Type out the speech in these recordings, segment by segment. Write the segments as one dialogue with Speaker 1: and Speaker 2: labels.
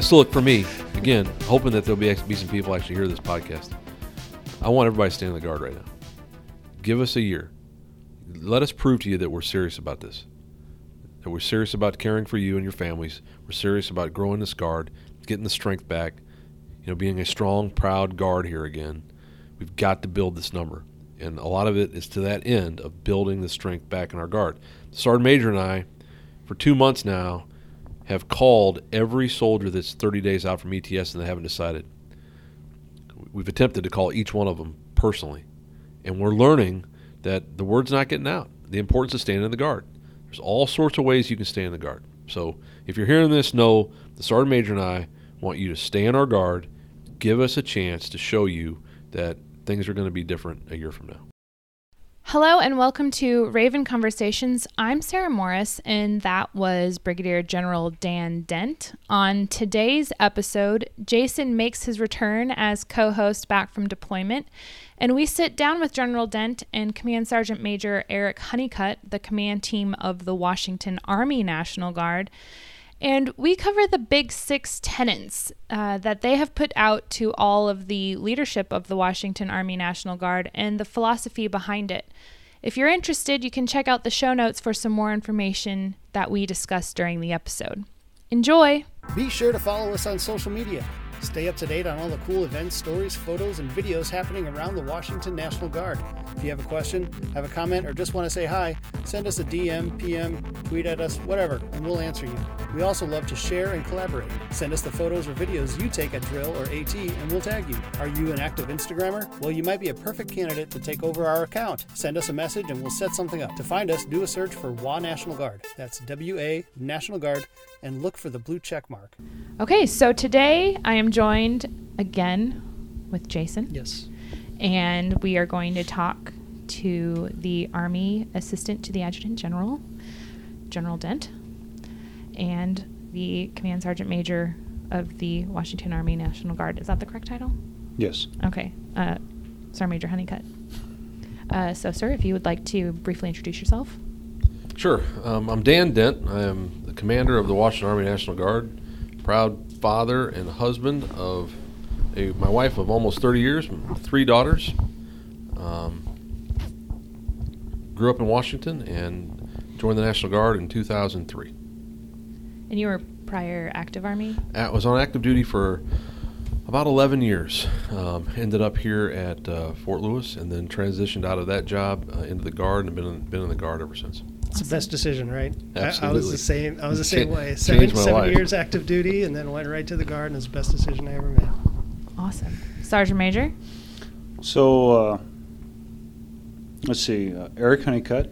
Speaker 1: So look for me again, hoping that there'll be, be some people actually hear this podcast. I want everybody to stand on the guard right now. Give us a year. Let us prove to you that we're serious about this. That we're serious about caring for you and your families. We're serious about growing this guard, getting the strength back, you know, being a strong, proud guard here again. We've got to build this number. And a lot of it is to that end of building the strength back in our guard. Sergeant Major and I, for two months now, have called every soldier that's 30 days out from ETS and they haven't decided. We've attempted to call each one of them personally. And we're learning that the word's not getting out. The importance of staying in the guard. There's all sorts of ways you can stay in the guard. So if you're hearing this, know the Sergeant Major and I want you to stay in our guard. Give us a chance to show you that things are going to be different a year from now.
Speaker 2: Hello and welcome to Raven Conversations. I'm Sarah Morris, and that was Brigadier General Dan Dent. On today's episode, Jason makes his return as co host back from deployment, and we sit down with General Dent and Command Sergeant Major Eric Honeycutt, the command team of the Washington Army National Guard. And we cover the big six tenets uh, that they have put out to all of the leadership of the Washington Army National Guard and the philosophy behind it. If you're interested, you can check out the show notes for some more information that we discussed during the episode. Enjoy!
Speaker 3: Be sure to follow us on social media. Stay up to date on all the cool events, stories, photos, and videos happening around the Washington National Guard. If you have a question, have a comment, or just want to say hi, send us a DM, PM, tweet at us, whatever, and we'll answer you. We also love to share and collaborate. Send us the photos or videos you take at drill or AT, and we'll tag you. Are you an active Instagrammer? Well, you might be a perfect candidate to take over our account. Send us a message and we'll set something up. To find us, do a search for WA National Guard. That's W A National Guard, and look for the blue check mark.
Speaker 2: Okay, so today I am joined again with Jason.
Speaker 3: Yes.
Speaker 2: And we are going to talk to the Army Assistant to the Adjutant General, General Dent, and the Command Sergeant Major of the Washington Army National Guard. Is that the correct title?
Speaker 4: Yes.
Speaker 2: Okay. Uh, Sergeant Major Honeycutt. Uh, so, sir, if you would like to briefly introduce yourself.
Speaker 1: Sure. Um, I'm Dan Dent. I am the commander of the Washington Army National Guard, proud father and husband of a, my wife of almost 30 years, three daughters. Um, grew up in Washington and joined the National Guard in 2003.
Speaker 2: And you were prior active Army?
Speaker 1: I was on active duty for about 11 years. Um, ended up here at uh, Fort Lewis and then transitioned out of that job uh, into the Guard and been in, been in the Guard ever since.
Speaker 3: It's the best decision, right?
Speaker 1: Absolutely.
Speaker 3: I, I was the same. I was the same way.
Speaker 1: changed
Speaker 3: Seven,
Speaker 1: my
Speaker 3: seven
Speaker 1: life.
Speaker 3: years active duty, and then went right to the guard, and it's the best decision I ever made.
Speaker 2: Awesome. Sergeant Major?
Speaker 4: So, uh, let's see. Uh, Eric Honeycutt,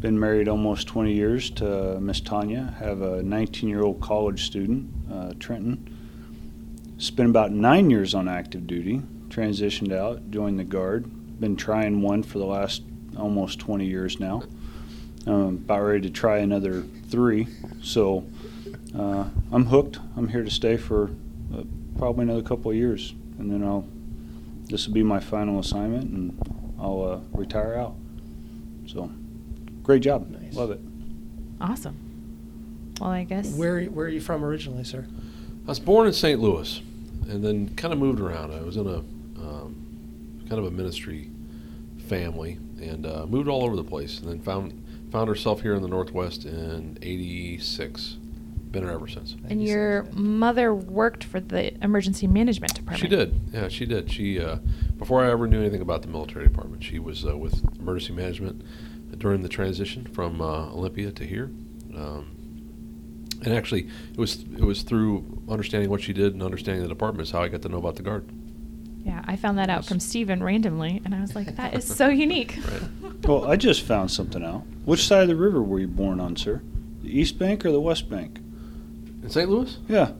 Speaker 4: been married almost 20 years to Miss Tanya. Have a 19-year-old college student, uh, Trenton. Spent about nine years on active duty. Transitioned out, joined the guard. Been trying one for the last almost 20 years now. Um, about ready to try another three. So, uh, I'm hooked. I'm here to stay for uh, probably another couple of years, and then I'll. This will be my final assignment, and I'll uh, retire out. So, great job.
Speaker 3: Nice.
Speaker 4: Love it.
Speaker 2: Awesome. Well, I guess.
Speaker 3: Where Where are you from originally, sir?
Speaker 1: I was born in St. Louis and then kind of moved around. I was in a um, kind of a ministry family and uh, moved all over the place and then found found herself here in the Northwest in 86. Been here ever since.
Speaker 2: And your mother worked for the emergency management department.
Speaker 1: She did. Yeah, she did. She uh, before I ever knew anything about the military department, she was uh, with emergency management during the transition from uh, Olympia to here. Um, and actually, it was it was through understanding what she did and understanding the department is how I got to know about the guard.
Speaker 2: Yeah, I found that out from Steven randomly, and I was like, that is so unique.
Speaker 1: Right.
Speaker 4: Well, I just found something out. Which side of the river were you born on, sir? The East Bank or the West Bank?
Speaker 1: In St. Louis?
Speaker 4: Yeah.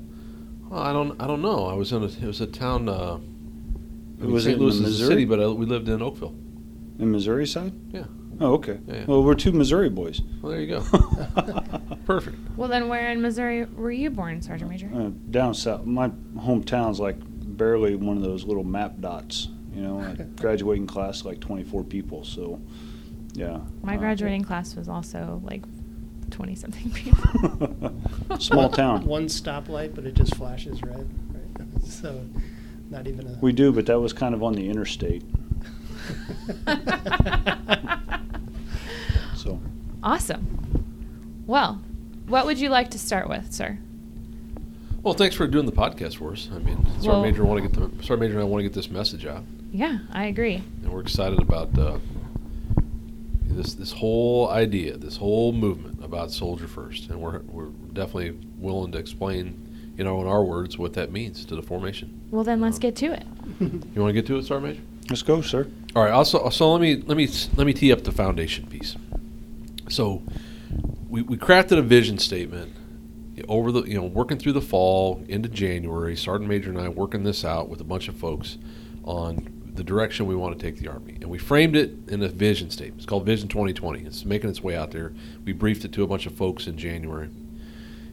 Speaker 1: Well, I don't I don't know. I was in a it was a town. Uh, I mean,
Speaker 4: Was
Speaker 1: St. Louis
Speaker 4: the
Speaker 1: is a
Speaker 4: Missouri?
Speaker 1: city, but uh, we lived in Oakville.
Speaker 4: In Missouri side?
Speaker 1: Yeah.
Speaker 4: Oh, okay.
Speaker 1: Yeah, yeah.
Speaker 4: Well, we're two Missouri boys.
Speaker 1: Well, there you go. Perfect.
Speaker 2: Well, then where in Missouri were you born, Sergeant Major?
Speaker 4: Uh, down south. My hometown's like barely one of those little map dots. You know, a graduating class like 24 people. So, yeah.
Speaker 2: My
Speaker 4: Uh,
Speaker 2: graduating class was also like 20 something people.
Speaker 4: Small town.
Speaker 3: One stoplight, but it just flashes red. Right? So, not even a.
Speaker 4: We do, but that was kind of on the interstate. So,
Speaker 2: awesome. Well, what would you like to start with, sir?
Speaker 1: Well, thanks for doing the podcast for us. I mean, Sergeant
Speaker 2: Well-
Speaker 1: Major want to get the Sergeant Major and I want to get this message out,
Speaker 2: Yeah, I agree.
Speaker 1: and we're excited about uh, this this whole idea, this whole movement about Soldier First, and we're we're definitely willing to explain, you know, in our words, what that means to the formation.
Speaker 2: Well, then let's get to it.
Speaker 1: You want to get to it, Sergeant Major?
Speaker 4: let's go, sir.
Speaker 1: All right. Also, so let me let me let me tee up the foundation piece. So, we, we crafted a vision statement over the you know working through the fall into January. Sergeant Major and I working this out with a bunch of folks on the direction we want to take the Army, and we framed it in a vision statement. It's called Vision 2020. It's making its way out there. We briefed it to a bunch of folks in January,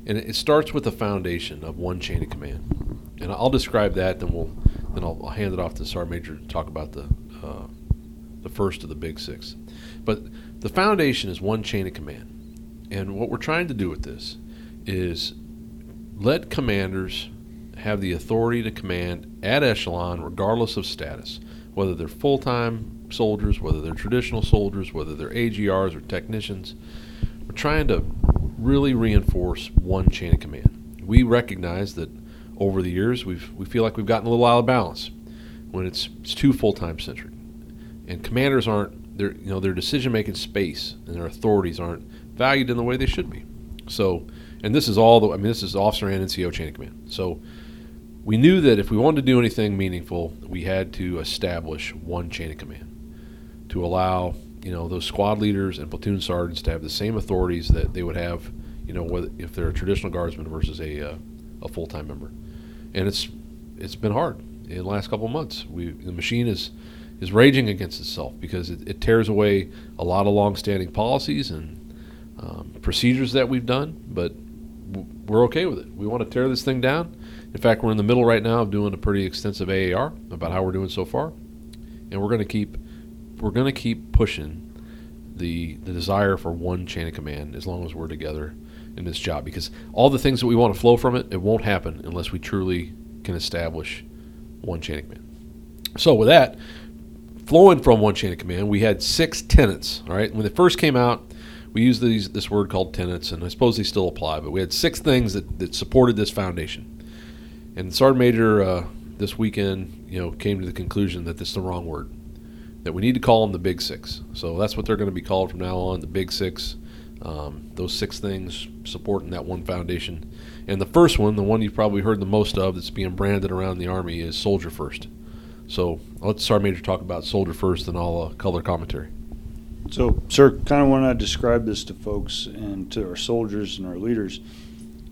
Speaker 1: and it, starts with the foundation of one chain of command. And I'll describe that, then we'll then I'll, I'll hand it off to Sergeant Major to talk about the uh, the first of the big six. But the foundation is one chain of command, and what we're trying to do with this is let commanders have the authority to command at echelon, regardless of status, whether they're full-time soldiers, whether they're traditional soldiers, whether they're AGRs or technicians. We're trying to really reinforce one chain of command. We recognize that over the years we've we feel like we've gotten a little out of balance when it's it's too full-time centric, and commanders aren't their you know their decision-making space and their authorities aren't valued in the way they should be. So, and this is all the I mean this is officer and NCO chain of command. So we knew that if we wanted to do anything meaningful, we had to establish one chain of command to allow you know those squad leaders and platoon sergeants to have the same authorities that they would have, you know, if they're a traditional guardsman versus a uh, a full time member. And it's it's been hard in the last couple of months. We the machine is is raging against itself because it, it tears away a lot of long-standing policies and um, procedures that we've done, but we're okay with it. We want to tear this thing down. In fact, we're in the middle right now of doing a pretty extensive AAR about how we're doing so far, and we're going to keep we're going to keep pushing the the desire for one chain of command as long as we're together in this job because all the things that we want to flow from it it won't happen unless we truly can establish one chain of command. So with that, flowing from one chain of command, we had six tenets. All right, when it first came out, we use these this word called tenets, and I suppose they still apply. But we had six things that, that supported this foundation. And Sergeant Major uh, this weekend, you know, came to the conclusion that this is the wrong word. That we need to call them the Big Six. So that's what they're going to be called from now on, the Big Six. Um, those six things supporting that one foundation. And the first one, the one you've probably heard the most of, that's being branded around the Army, is Soldier First. So I'll let Sergeant Major talk about Soldier First, and I'll uh, color commentary.
Speaker 4: So, sir, kind of when I describe this to folks and to our soldiers and our leaders,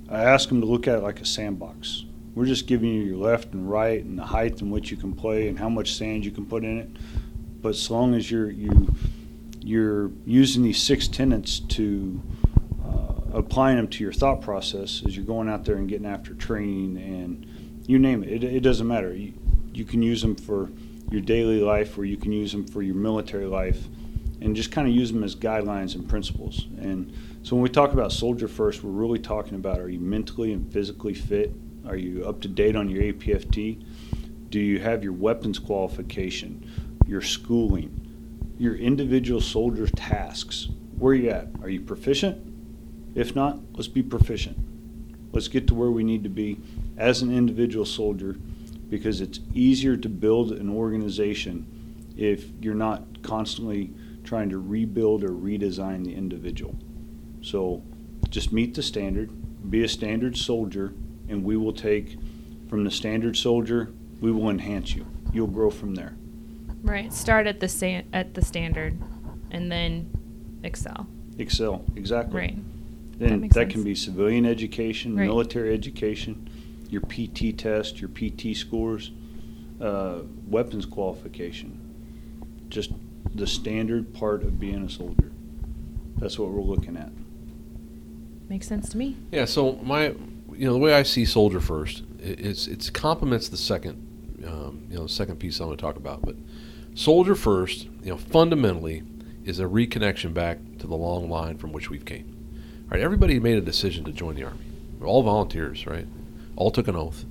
Speaker 4: I ask them to look at it like a sandbox. We're just giving you your left and right and the height in which you can play and how much sand you can put in it. But as long as you're you you're using these six tenets to uh, applying them to your thought process as you're going out there and getting after training and you name it. It, it doesn't matter. You, you can use them for your daily life or you can use them for your military life and just kind of use them as guidelines and principles. And so when we talk about soldier first, we're really talking about are you mentally and physically fit? Are you up to date on your APFT? Do you have your weapons qualification, your schooling, your individual soldier tasks? Where are you at? Are you proficient? If not, let's be proficient. Let's get to where we need to be as an individual soldier because it's easier to build an organization if you're not constantly trying to rebuild or redesign the individual. So just meet the standard, be a standard soldier, and we will take from the standard soldier, we will enhance you. You'll grow from there.
Speaker 2: Right. Start at the sta- at the standard, and then excel.
Speaker 4: Excel, exactly.
Speaker 2: Right.
Speaker 4: Then
Speaker 2: That
Speaker 4: that can be civilian education,
Speaker 2: Right.
Speaker 4: military education, your PT test, your PT scores, uh, weapons qualification. Just the standard part of being a soldier. That's what we're looking at.
Speaker 2: Makes sense to me.
Speaker 1: Yeah. So my, you know, the way I see Soldier First, i- it's it's complements the second, um, you know, the second piece I'm going to talk about. But Soldier First, you know, fundamentally is a reconnection back to the long line from which we've came. All right, everybody made a decision to join the Army. We're all volunteers, right? All took an oath.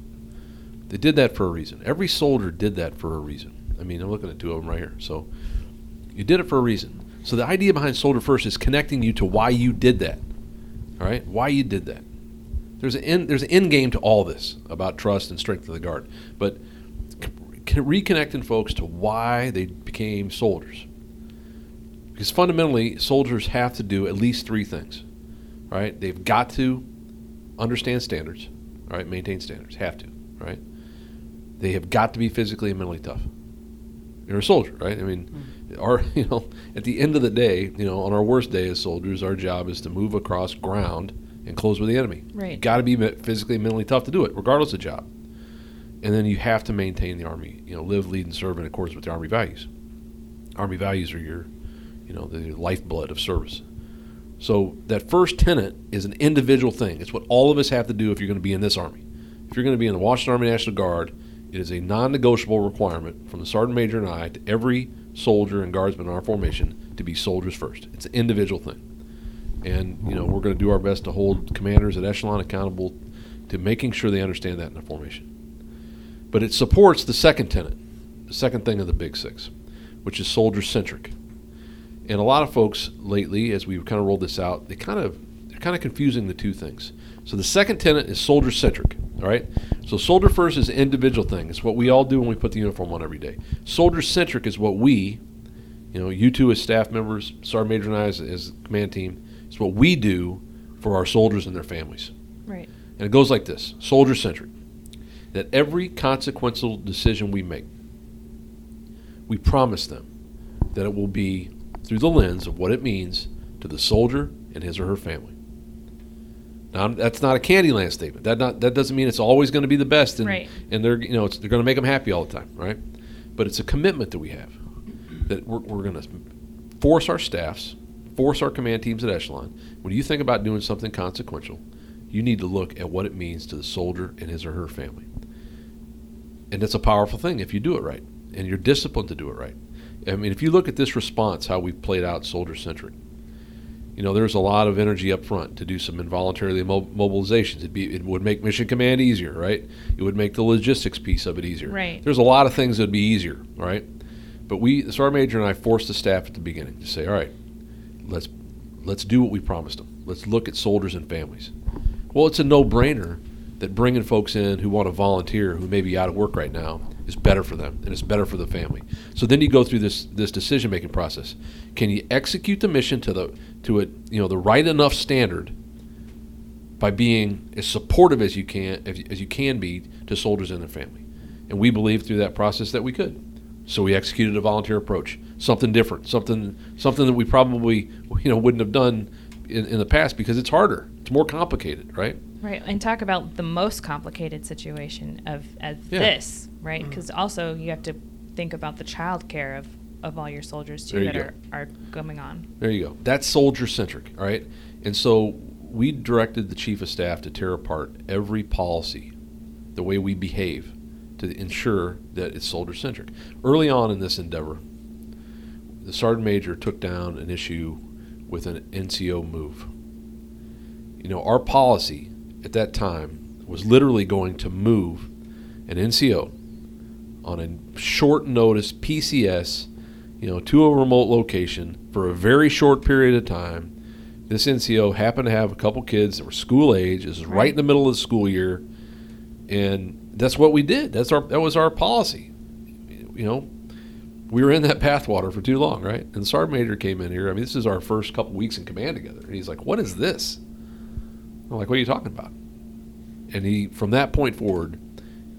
Speaker 1: They did that for a reason. Every soldier did that for a reason. I mean, I'm looking at two of them right here. So you did it for a reason. So the idea behind Soldier First is connecting you to why you did that. All right, why you did that. There's an end, there's an end game to all this about trust and strength of the guard, but reconnecting folks to why they became soldiers. Because fundamentally, soldiers have to do at least three things. Right? They've got to understand standards. Right? Maintain standards. Have to. Right? They have got to be physically and mentally tough. You're a soldier, right? I mean, mm. Our you know, at the end of the day, you know, on our worst day as soldiers, our job is to move across ground and close with the enemy.
Speaker 2: Right.
Speaker 1: Got to be physically and mentally tough to do it, regardless of job. And then you have to maintain the army. You know, live, lead, and serve in accordance with the army values. Army values are your, you know, the lifeblood of service. So that first tenet is an individual thing. It's what all of us have to do if you're going to be in this army. If you're going to be in the Washington Army National Guard, it is a non-negotiable requirement from the sergeant major and I to every soldier and guardsman in our formation to be soldiers first. It's an individual thing and you know we're going to do our best to hold commanders at echelon accountable to making sure they understand that in the formation. But it supports the second tenet, the second thing of the Big Six, which is soldier centric. And a lot of folks lately, as we've kind of rolled this out, they kind of they're kind of confusing the two things. So the second tenet is soldier centric. All right. So soldier first is an individual thing. It's what we all do when we put the uniform on every day. Soldier centric is what we, you know, you two as staff members, Sergeant Major and I as, as command team, it's what we do for our soldiers and their families.
Speaker 2: Right.
Speaker 1: And it goes like this soldier centric. That every consequential decision we make, we promise them that it will be through the lens of what it means to the soldier and his or her family. Now, that's not a Candyland statement. That not that doesn't mean it's always going to be the best, and
Speaker 2: right.
Speaker 1: and they're you know they're going to make them happy all the time, right? But it's a commitment that we have that we're, we're going to force our staffs force our command teams at echelon. When you think about doing something consequential, you need to look at what it means to the soldier and his or her family. And it's a powerful thing if you do it right and you're disciplined to do it right. I mean, if you look at this response, how we've played out soldier centric, you know, there's a lot of energy up front to do some involuntary mobilizations. It'd be, it would make mission command easier, right? It would make the logistics piece of it easier.
Speaker 2: Right.
Speaker 1: There's a lot of things that'd be easier, right? But we, the sergeant major and I, forced the staff at the beginning to say, all right, let's let's do what we promised them. Let's look at soldiers and families. Well, it's a no-brainer that bringing folks in who want to volunteer, who may be out of work right now, is better for them and it's better for the family. So then you go through this this decision-making process. Can you execute the mission to the to a you know the right enough standard by being as supportive as you can as you can be to soldiers and their family? And we believe through that process that we could. So we executed a volunteer approach, something different, something something that we probably you know wouldn't have done in, in the past because it's harder, it's more complicated, right?
Speaker 2: Right, and talk about the most complicated situation of as yeah. this, right? Because mm-hmm. also you have to think about the child care of of all your soldiers too that go. are, are coming on.
Speaker 1: There you go. That's soldier centric, all right? And so we directed the chief of staff to tear apart every policy, the way we behave, to ensure that it's soldier centric. Early on in this endeavor, the sergeant major took down an issue with an NCO move. You know, our policy at that time was literally going to move an NCO on a short notice PCS, you know, to a remote location for a very short period of time. This NCO happened to have a couple kids that were school age. This is right, in the middle of the school year, and that's what we did. That's our that was our policy. You know, we were in that bathwater for too long, right? And the sergeant major came in here. I mean, this is our first couple weeks in command together, and he's like, "What is this?" I'm like, "What are you talking about?" And he, from that point forward,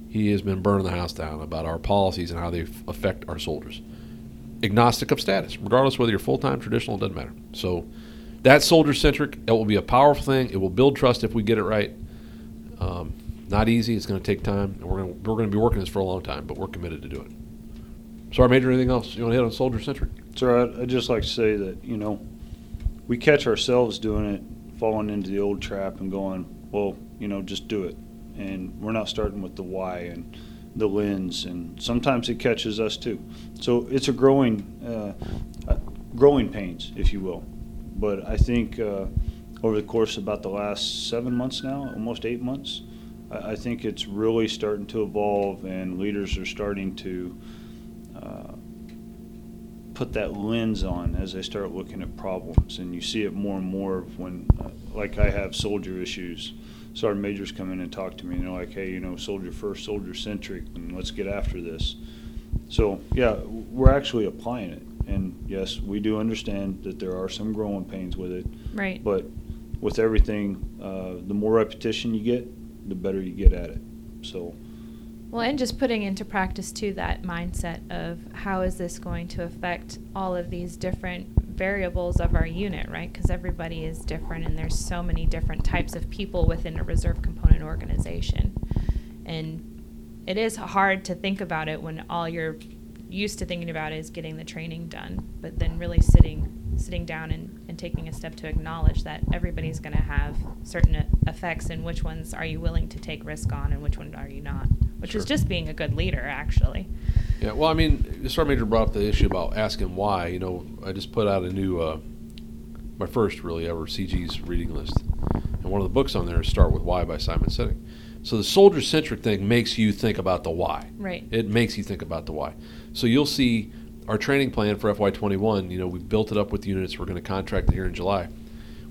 Speaker 1: he has been burning the house down about our policies and how they affect our soldiers, agnostic of status, regardless whether you're full time, traditional, it doesn't matter. So, that's soldier centric. It will be a powerful thing. It will build trust if we get it right. Um, not easy. It's going to take time, and we're going we're going to be working this for a long time, but we're committed to do it. Sorry, Major. Anything else you want to hit on soldier centric?
Speaker 4: Sir, I'd, I'd just like to say that you know we catch ourselves doing it, falling into the old trap, and going, well, you know, just do it, and we're not starting with the why and the lens, and sometimes it catches us too. So it's a growing, uh, growing pains, if you will. But I think uh, over the course about the last seven months now, almost eight months, I, I think it's really starting to evolve, and leaders are starting to uh, put that lens on as they start looking at problems. And you see it more and more when, uh, like, I have soldier issues. Sergeant majors come in and talk to me, and they're like, "Hey, you know, soldier first, soldier centric, and let's get after this." So yeah, we're actually applying it, and yes, we do understand that there are some growing pains with it.
Speaker 2: Right.
Speaker 4: But with everything, uh, the more repetition you get, the better you get at it. So.
Speaker 2: Well, and just putting into practice too that mindset of how is this going to affect all of these different variables of our unit, right? Because everybody is different, and there's so many different types of people within a reserve component organization, and it is hard to think about it when all you're used to thinking about is getting the training done, but then really sitting sitting down and, and taking a step to acknowledge that everybody's going to have certain effects and which ones are you willing to take risk on and which ones are you not which sure. is just being a good leader actually
Speaker 1: yeah well i mean the sergeant major brought up the issue about asking why you know i just put out a new uh, my first really ever cg's reading list and one of the books on there is start with why by simon sinek so the soldier centric thing makes you think about the why.
Speaker 2: Right.
Speaker 1: It makes you think about the why. So you'll see our training plan for FY21. You know, we've built it up with units. We're going to contract here in July.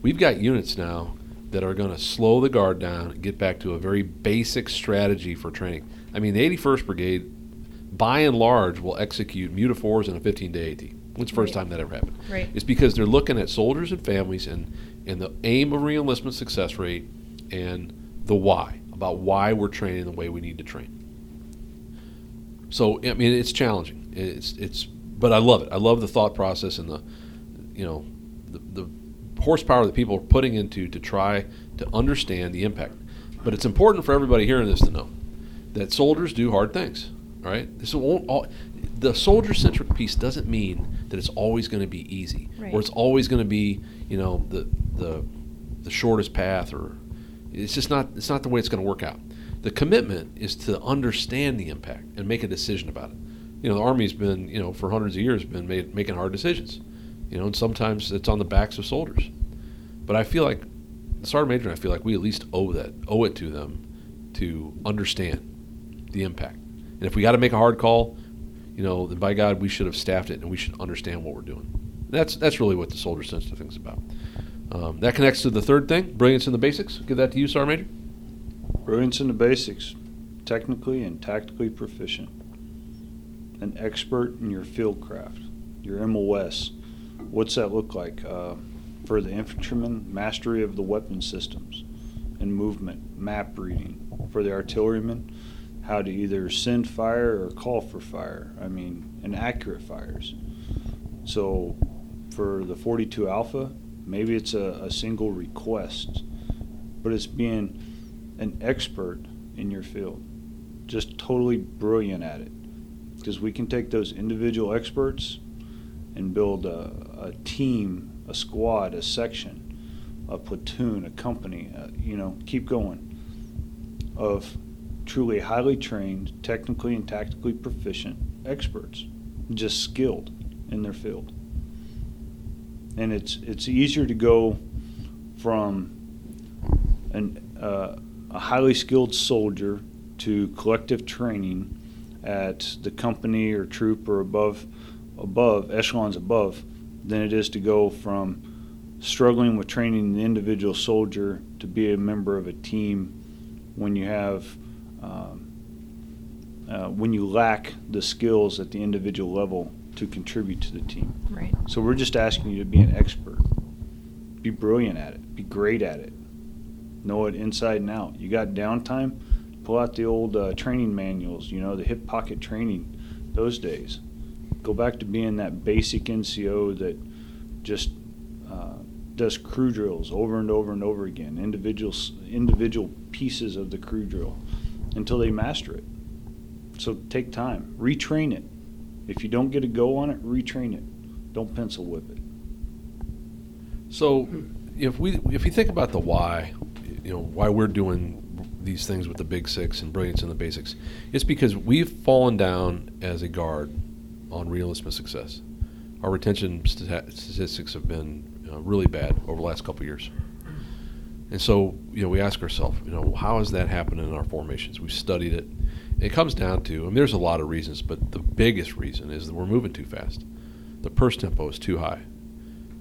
Speaker 1: We've got units now that are going to slow the guard down and get back to a very basic strategy for training. I mean, the 81st Brigade, by and large, will execute mutafors in a 15-day AT. It's the first right. time that ever happened?
Speaker 2: Right.
Speaker 1: It's because they're looking at soldiers and families and, and the aim of reenlistment success rate and the why about why we're training the way we need to train. So I mean, it's challenging. It's it's, but I love it. I love the thought process and the, you know, the, the horsepower that people are putting into to try to understand the impact. But it's important for everybody hearing this to know that soldiers do hard things. Right? This won't all, the soldier centric piece doesn't mean that it's always going to be easy
Speaker 2: right.
Speaker 1: or it's always going to be you know the the the shortest path or it's just not it's not the way it's going to work out. The commitment is to understand the impact and make a decision about it. You know, the army's been, you know, for hundreds of years been made, making hard decisions. You know, and sometimes it's on the backs of soldiers. But I feel like sergeant major and I feel like we at least owe that, owe it to them to understand the impact. And if we got to make a hard call, you know, then by God, we should have staffed it and we should understand what we're doing. That's that's really what the soldier sensitive thing's about. Um, that connects to the third thing, brilliance in the basics. Give that to you, Sergeant Major.
Speaker 4: Brilliance in the basics, technically and tactically proficient, an expert in your field craft, your MOS. What's that look like? Uh, for the infantryman, mastery of the weapon systems and movement, map reading. For the artilleryman, how to either send fire or call for fire. I mean, and accurate fires. So for the 42 Alpha, Maybe it's a, a single request, but it's being an expert in your field, just totally brilliant at it. Because we can take those individual experts and build a, a team, a squad, a section, a platoon, a company, uh, you know, keep going, of truly highly trained, technically and tactically proficient experts, just skilled in their field. And it's it's easier to go from an, uh, a highly skilled soldier to collective training at the company or troop or above above echelons above than it is to go from struggling with training the individual soldier to be a member of a team when you have um, uh, when you lack the skills at the individual level to contribute to the team.
Speaker 2: Right.
Speaker 4: So we're just asking you to be an expert, be brilliant at it, be great at it, know it inside and out. You got downtime, pull out the old uh, training manuals, you know, the hip pocket training, those days. Go back to being that basic NCO that just uh, does crew drills over and over and over again, individual individual pieces of the crew drill until they master it. So take time, retrain it if you don't get a go on it, retrain it. Don't pencil whip it.
Speaker 1: So, if we if you think about the why, you know why we're doing these things with the big six and brilliance in the basics, it's because we've fallen down as a guard on reenlistment success. Our retention statistics have been really bad over the last couple years. And so, you know, we ask ourselves, you know, how has that happened in our formations? We've studied it. It comes down to, I mean, there's a lot of reasons, but the biggest reason is that we're moving too fast. The PERSTEMPO is too high.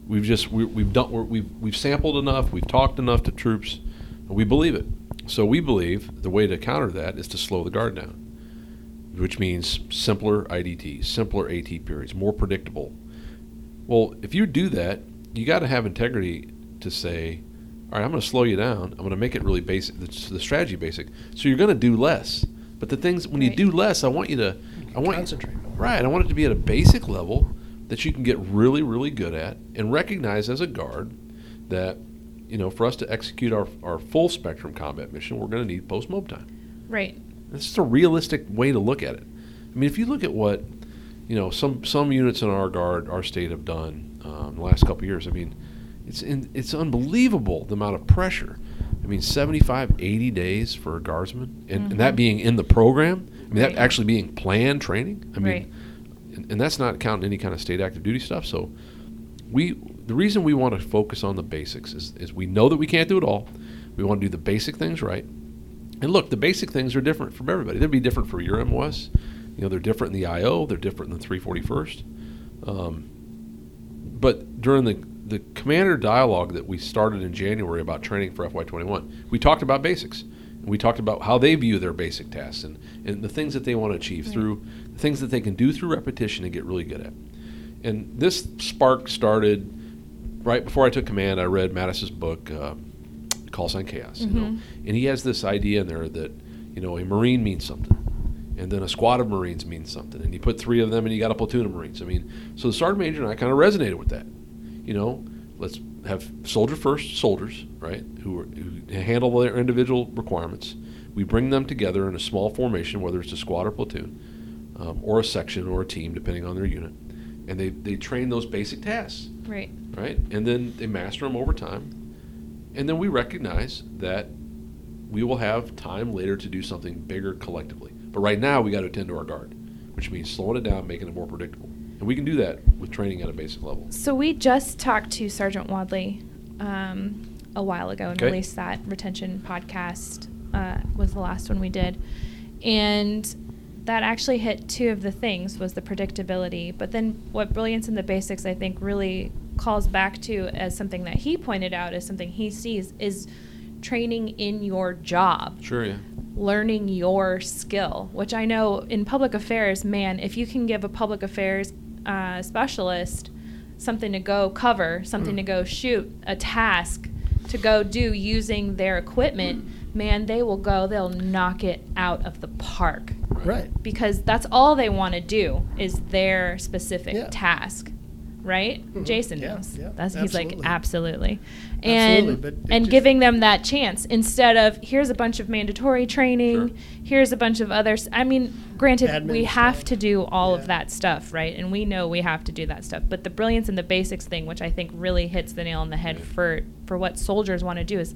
Speaker 1: We've just we, we've done we have we've sampled enough, we've talked enough to troops, and we believe it. So we believe the way to counter that is to slow the guard down, which means simpler IDT, simpler AT periods, more predictable. Well, if you do that, you got to have integrity to say, all right, I'm going to slow you down. I'm going to make it really basic, the, the strategy basic. So you're going to do less. But the things when right. you do less, I want you to, I want
Speaker 3: concentrate.
Speaker 1: right. I want it to be at a basic level that you can get really, really good at and recognize as a guard that, you know, for us to execute our, our full spectrum combat mission, we're going to need post mob time.
Speaker 2: Right.
Speaker 1: It's just a realistic way to look at it. I mean, if you look at what, you know, some some units in our guard, our state have done um, the last couple years. I mean, it's in, it's unbelievable the amount of pressure. I mean, 75, 80 days for a guardsman, and, mm-hmm. and that mm-hmm. being in the program. I mean, right. that actually being planned training. I mean, right. and, and that's not counting any kind of state active duty stuff. So, we the reason we want to focus on the basics is, is we know that we can't do it all. We want to do the basic things right. And look, the basic things are different from everybody. They'll be different for your MOS. You know, they're different in the IO. They're different in the 341st. Um, but during the the commander dialogue that we started in January about training for FY21, we talked about basics. And we talked about how they view their basic tasks and, and the things that they want to achieve right. through the things that they can do through repetition and get really good at. And this spark started right before I took command. I read Mattis's book, uh, Call Sign Chaos, mm-hmm. you know, mm-hmm. and he has this idea in there that you know a Marine means something, and then a squad of Marines means something, and you put three of them, and you got a platoon of Marines. I mean, so the sergeant major and I kind of resonated with that you know, let's have soldier first soldiers, right, who, are, who handle their individual requirements. We bring them together in a small formation, whether it's a squad or platoon, um, or a section or a team, depending on their unit, and they, they train those basic tasks.
Speaker 2: Right.
Speaker 1: Right, and then they master them over time, and then we recognize that we will have time later to do something bigger collectively. But right now, we got to attend to our guard, which means slowing it down, making it more predictable. And we can do that with training at a basic level.
Speaker 2: So we just talked to Sergeant Wadley um, a while ago and okay. released that retention podcast. Uh, was the last one we did, and that actually hit two of the things was the predictability. But then what brilliance in the basics I think really calls back to as something that he pointed out as something he sees is training in your job.
Speaker 1: Sure, yeah.
Speaker 2: Learning your skill, which I know in public affairs, man, if you can give a public affairs uh, specialist something to go cover, something mm. to go shoot, a task to go do using their equipment, man, they will go, they'll knock it out of the park.
Speaker 3: Right.
Speaker 2: Because that's all they want to do is their specific yeah. task right? Mm-hmm. Jason yeah, knows. Yeah, That's he's like absolutely, and absolutely, and giving them that chance instead of here's a bunch of mandatory training, sure. here's a bunch of others. I mean, granted, Admin we have to do all yeah. of that stuff, right? And we know we have to do that stuff. But the brilliance and the basics thing, which I think really hits the nail on the head for for what soldiers want to do, is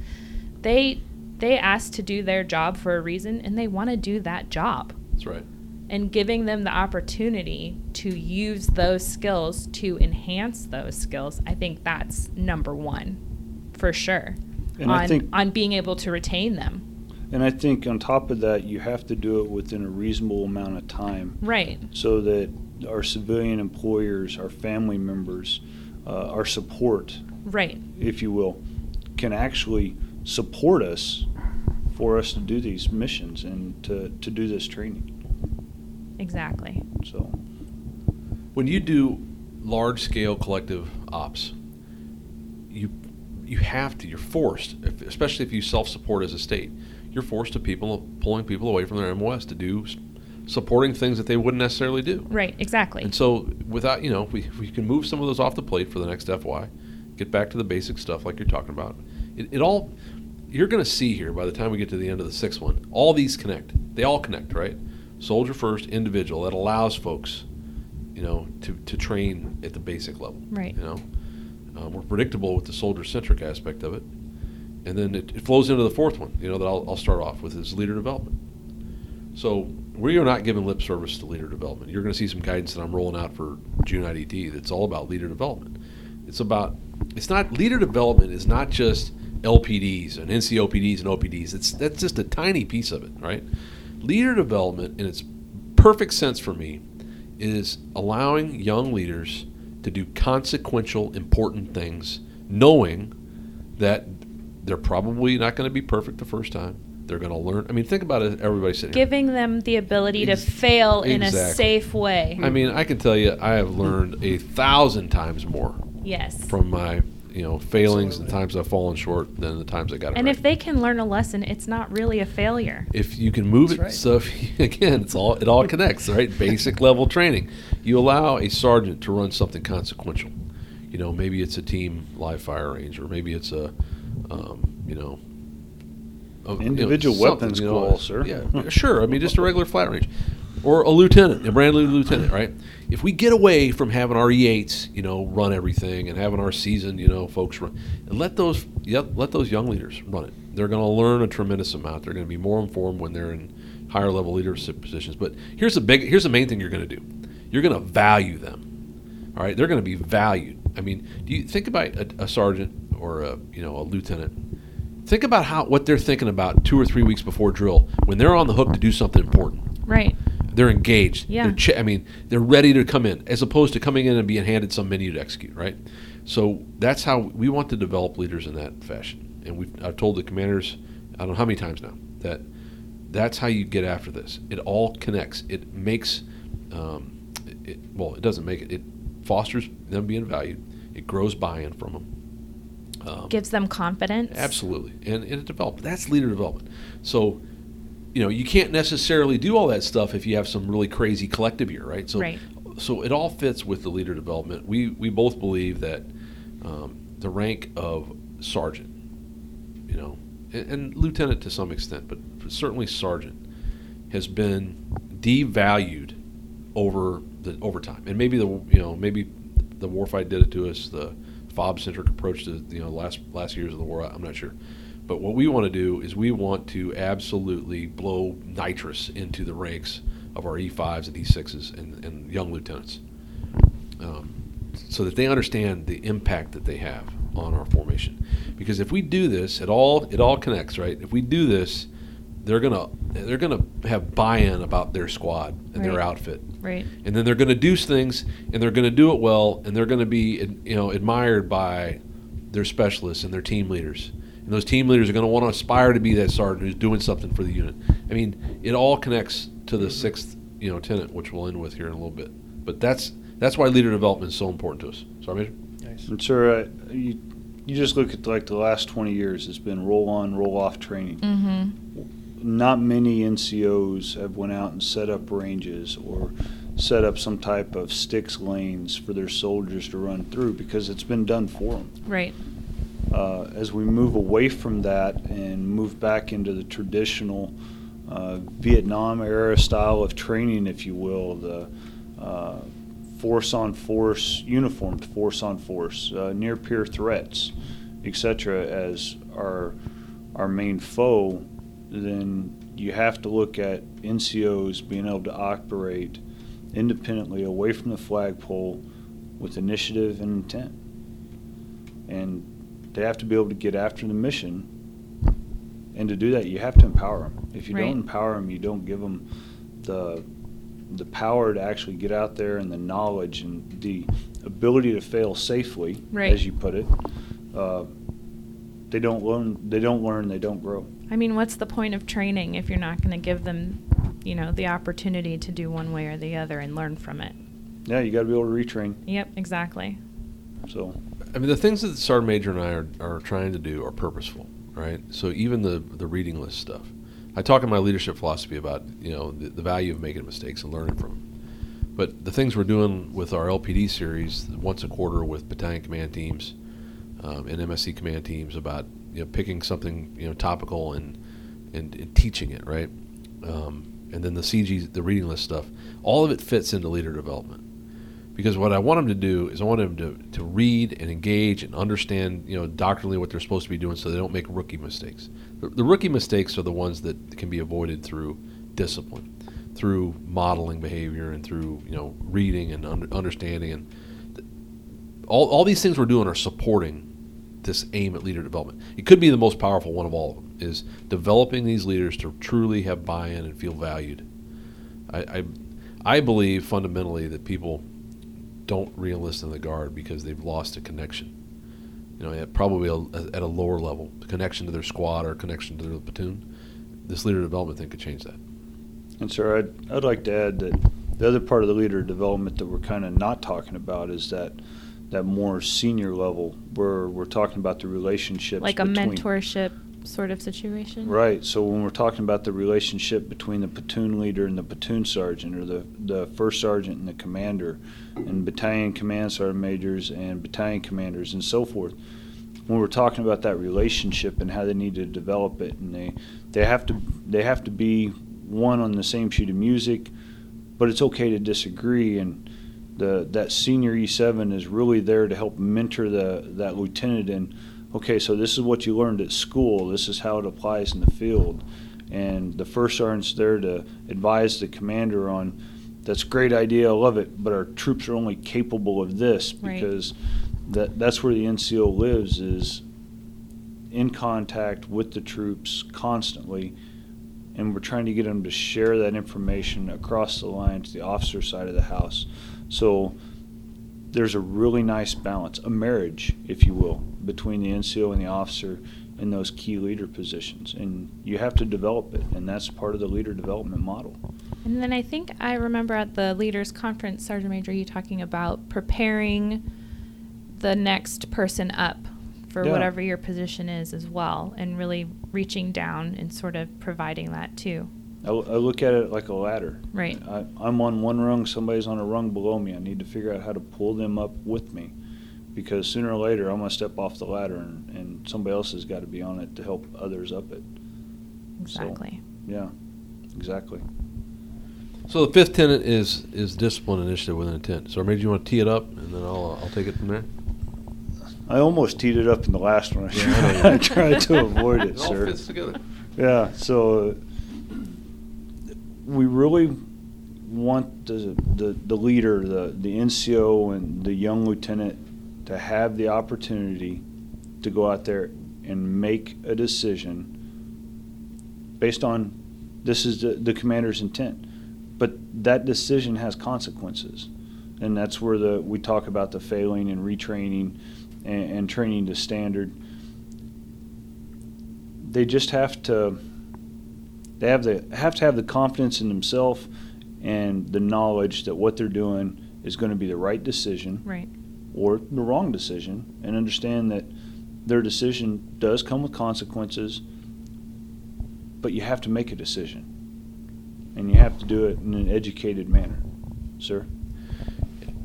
Speaker 2: they they ask to do their job for a reason, and they want to do that job.
Speaker 1: That's right
Speaker 2: and giving them the opportunity to use those skills to enhance those skills, I think that's number one for sure. And on, think, on being able to retain them.
Speaker 4: And I think on top of that, you have to do it within a reasonable amount of time.
Speaker 2: Right.
Speaker 4: So that our civilian employers, our family members, uh, our support,
Speaker 2: right,
Speaker 4: if you will, can actually support us for us to do these missions and to, to do this training.
Speaker 2: Exactly.
Speaker 4: So,
Speaker 1: when you do large scale collective ops, you you have to. You're forced, if, especially if you self support as a state. You're forced to people pulling people away from their MOS to do supporting things that they wouldn't necessarily do.
Speaker 2: Right. Exactly.
Speaker 1: And so, without you know, we we can move some of those off the plate for the next FY, get back to the basic stuff like you're talking about. It, it all you're going to see here by the time we get to the end of the sixth one. All these connect. They all connect, right? soldier first individual that allows folks, you know, to, to train at the basic level.
Speaker 2: Right.
Speaker 1: You know, um, we're predictable with the soldier centric aspect of it, and then it, it, flows into the fourth one. You know that I'll, I'll start off with is leader development. So we are not giving lip service to leader development. You're going to see some guidance that I'm rolling out for June IDT that's all about leader development. It's about it's not leader development is not just LPDs and NCOPDs and OPDs. It's that's just a tiny piece of it, right? Leader development, in its perfect sense for me, is allowing young leaders to do consequential, important things, knowing that they're probably not going to be perfect the first time. They're going to learn. I mean, think about it. Everybody sitting here.
Speaker 2: Giving them the ability
Speaker 1: Ex-
Speaker 2: to fail in a safe way.
Speaker 1: I mean, I can tell you, I have learned a thousand times more
Speaker 2: yes.
Speaker 1: from my, you know, failings and times I've fallen short than the times I got it
Speaker 2: And
Speaker 1: right.
Speaker 2: if they can learn a lesson, it's not really a failure.
Speaker 1: if you can move
Speaker 3: That's
Speaker 1: it
Speaker 3: right.
Speaker 1: so if, again it's all it all connects right basic level training you allow a sergeant to run something consequential you know maybe it's a team live fire range or maybe it's a um, you know a- you know,
Speaker 4: Individual weapons
Speaker 1: you know,
Speaker 4: call, sir.
Speaker 1: yeah sure i mean just a regular flat range or a lieutenant a brand new lieutenant right? If we get away from having our e8s you know run everything and having our seasoned you know folks run and let those let those young leaders run it. They're going to learn a tremendous amount. They're going to be more informed when they're in higher level leadership positions. But here's the big here's the main thing you're going to do. You're going to value them all right? They're going to be valued. I mean do you think about a, a sergeant or a you know a lieutenant. Think about how what they're thinking about two or three weeks before drill when they're on the hook to do something important.
Speaker 2: Right.
Speaker 1: They're engaged.
Speaker 2: Yeah.
Speaker 1: They're ch- I mean, they're ready to come in, as opposed to coming in and being handed some menu to execute. Right. So that's how we want to develop leaders in that fashion. And we've I've told the commanders, I don't know how many times now, that that's how you get after this. It all connects. It makes, um, it, well, it doesn't make it. It fosters them being valued. It grows buy-in from them. Um,
Speaker 2: Gives them confidence.
Speaker 1: Absolutely, and, and it developed. That's leader development. So, you know, you can't necessarily do all that stuff if you have some really crazy collective year, right? So,
Speaker 2: Right.
Speaker 1: so it all fits with the leader development. We we both believe that um, the rank of sergeant, you know, and, and lieutenant to some extent, but certainly sergeant, has been devalued over the over time, and maybe the you know maybe the warfight did it to us. The fob centric approach to you know last last years of the war. I'm not sure, but what we want to do is we want to absolutely blow nitrous into the ranks of our E5s and E6s and, and young lieutenants, um, so that they understand the impact that they have on our formation. Because if we do this, it all it all connects, right? If we do this, they're gonna they're gonna have buy-in about their squad and their outfit
Speaker 2: Right.
Speaker 1: and then they're going to do things and they're going to do it well and they're going to be you know admired by their specialists and their team leaders and those team leaders are going to want to aspire to be that sergeant who's doing something for the unit i mean it all connects to the sixth you know tenant which we'll end with here in a little bit but that's that's why leader development is so important to us sorry major
Speaker 3: Nice.
Speaker 4: And sir, uh, you, you just look at like the last 20 years, it's been roll on, roll off training.
Speaker 2: Mm-hmm.
Speaker 4: Not many NCOs have went out and set up ranges or set up some type of STX lanes for their soldiers to run through because it's been done for them.
Speaker 2: Right.
Speaker 4: Uh, as we move away from that and move back into the traditional uh, Vietnam era style of training, if you will, the uh, force on force, uniformed force on force, uh, near peer threats, etc., as our our main foe, then you have to look at NCOs being able to operate independently away from the flagpole with initiative and intent. And they have to be able to get after the mission. And to do that, you have to empower them. If you
Speaker 2: Right.
Speaker 4: don't empower them, you don't give them the the power to actually get out there and the knowledge and the ability to fail safely,
Speaker 2: Right.
Speaker 4: as you put it. Uh, they don't learn. They don't learn. They don't grow.
Speaker 2: I mean, what's the point of training if you're not going to give them, you know, the opportunity to do one way or the other and learn from it?
Speaker 4: Yeah, you got to be able to retrain.
Speaker 2: Yep, exactly.
Speaker 4: So
Speaker 1: I mean, the things that Sergeant Major and I are, are trying to do are purposeful, right? So even the the reading list stuff, I talk in my leadership philosophy about you know the, the value of making mistakes and learning from them. But the things we're doing with our LPD series once a quarter with battalion command teams um, and MSC command teams about you know picking something you know topical and and, and teaching it right, um, and then the CG the reading list stuff, all of it fits into leader development because what I want them to do is I want them to, to read and engage and understand, you know, doctrinally what they're supposed to be doing, so they don't make rookie mistakes. The, the rookie mistakes are the ones that can be avoided through discipline, through modeling behavior, and through you know reading and under, understanding, and th- all all these things we're doing are supporting this aim at leader development. It could be the most powerful one of all of them. Is developing these leaders to truly have buy-in and feel valued. I, I, I believe fundamentally that people don't reenlist in the guard because they've lost a connection. You know, at probably a, at a lower level, the connection to their squad or connection to their platoon. This leader development thing could change that.
Speaker 4: And sir, I'd, I'd like to add that the other part of the leader development that we're kind of not talking about is that that more senior level where we're talking about the relationships
Speaker 2: Like a
Speaker 4: between-
Speaker 2: mentorship sort of situation.
Speaker 4: Right. So when we're talking about the relationship between the platoon leader and the platoon sergeant, or the the first sergeant and the commander, and battalion command sergeant majors and battalion commanders and so forth, when we're talking about that relationship and how they need to develop it, and they they have to they have to be one on the same sheet of music, but it's okay to disagree and. The, that senior E7 is really there to help mentor the that lieutenant in okay, so this is what you learned at school. This is how it applies in the field. And the first sergeant's there to advise the commander on that's a great idea, I love it, but our troops are only capable of this
Speaker 2: Right.
Speaker 4: because that that's where the NCO lives is in contact with the troops constantly. And we're trying to get them to share that information across the line to the officer side of the house. So there's a really nice balance, a marriage, if you will, between the NCO and the officer in those key leader positions. And you have to develop it, and that's part of the leader development model.
Speaker 2: And then I think I remember at the leaders conference, Sergeant Major, you talking about preparing the next person up for
Speaker 4: Yeah.
Speaker 2: whatever your position is as well, and really reaching down and sort of providing that too.
Speaker 4: I, I look at it like a ladder.
Speaker 2: Right.
Speaker 4: I, I'm on one rung, somebody's on a rung below me. I need to figure out how to pull them up with me. Because sooner or later, I'm going to step off the ladder, and, and somebody else has got to be on it to help others up it. So-
Speaker 2: Exactly.
Speaker 4: Yeah, exactly.
Speaker 1: So the fifth tenet is is discipline initiative with an intent. So maybe you want to tee it up, and then I'll I'll take it from there.
Speaker 4: I almost teed it up in the last one.
Speaker 1: Yeah, I know
Speaker 4: I tried to avoid it,
Speaker 1: It all
Speaker 4: sir.
Speaker 1: fits together.
Speaker 4: Yeah, so uh, we really want the, the, the leader, the, the NCO, and the young lieutenant to have the opportunity to go out there and make a decision based on this is the, the commander's intent. But that decision has consequences. And that's where the we talk about the failing and retraining and, and training to standard they just have to they have the have to have the confidence in themselves and the knowledge that what they're doing is going to be the right decision
Speaker 2: Right.
Speaker 4: Or the wrong decision and understand that their decision does come with consequences but you have to make a decision. And you have to do it in an educated manner. Sir?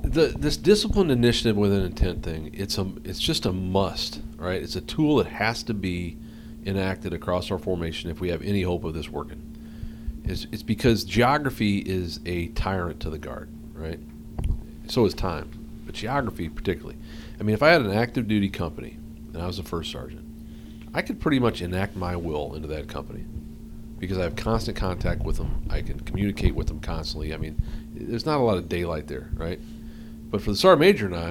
Speaker 1: The this disciplined initiative with an intent thing it's a it's just a must right? It's a tool that has to be enacted across our formation if we have any hope of this working. It's, it's because geography is a tyrant to the guard right? So is time but geography particularly i mean if i had an active duty company and i was a first sergeant i could pretty much enact my will into that company because i have constant contact with them i can communicate with them constantly i mean there's not a lot of daylight there right but for the sergeant major and I, I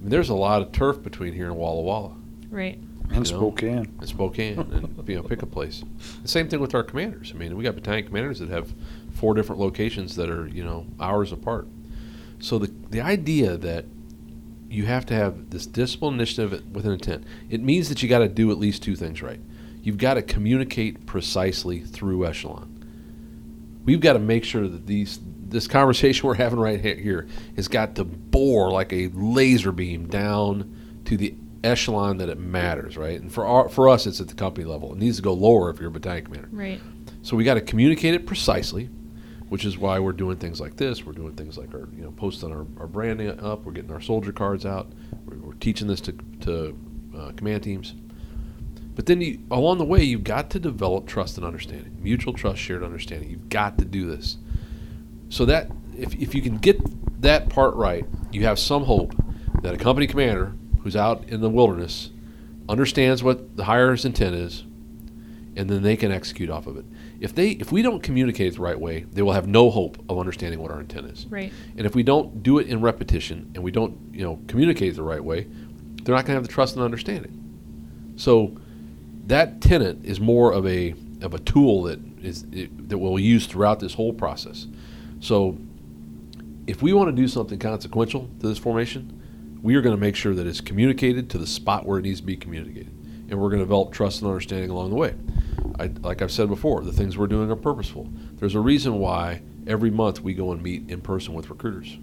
Speaker 1: mean, there's a lot of turf between here and Walla Walla
Speaker 2: Right.
Speaker 4: and
Speaker 1: You know?
Speaker 4: spokane
Speaker 1: and Spokane and you know pick a place. The same thing with our commanders. I mean, we got battalion commanders that have four different locations that are you know hours apart. So the the idea that you have to have this discipline initiative with an intent, it means that you got to do at least two things right. You've got to communicate precisely through echelon. We've got to make sure that these this conversation we're having right he- here has got to bore like a laser beam down to the echelon that it matters, right? And for our, for us, it's at the company level. It needs to go lower if you're a battalion commander.
Speaker 2: Right.
Speaker 1: So we got to communicate it precisely, which is why we're doing things like this. We're doing things like our, you know, posting our, our branding up. We're getting our soldier cards out. We're, we're teaching this to, to uh, command teams. But then you, along the way, you've got to develop trust and understanding, mutual trust, shared understanding. You've got to do this. So that if, if you can get that part right, you have some hope that a company commander who's out in the wilderness understands what the higher's intent is, and then they can execute off of it. If they if we don't communicate it the right way, they will have no hope of understanding what our intent is.
Speaker 2: Right.
Speaker 1: And if we don't do it in repetition and we don't, you know, communicate it the right way, they're not going to have the trust and understanding. So that tenant is more of a of a tool that is it, that we'll use throughout this whole process. So if we want to do something consequential to this formation, we are going to make sure that it's communicated to the spot where it needs to be communicated, and we're going to develop trust and understanding along the way. I, like I've said before, the things we're doing are purposeful. There's a reason why every month we go and meet in person with recruiters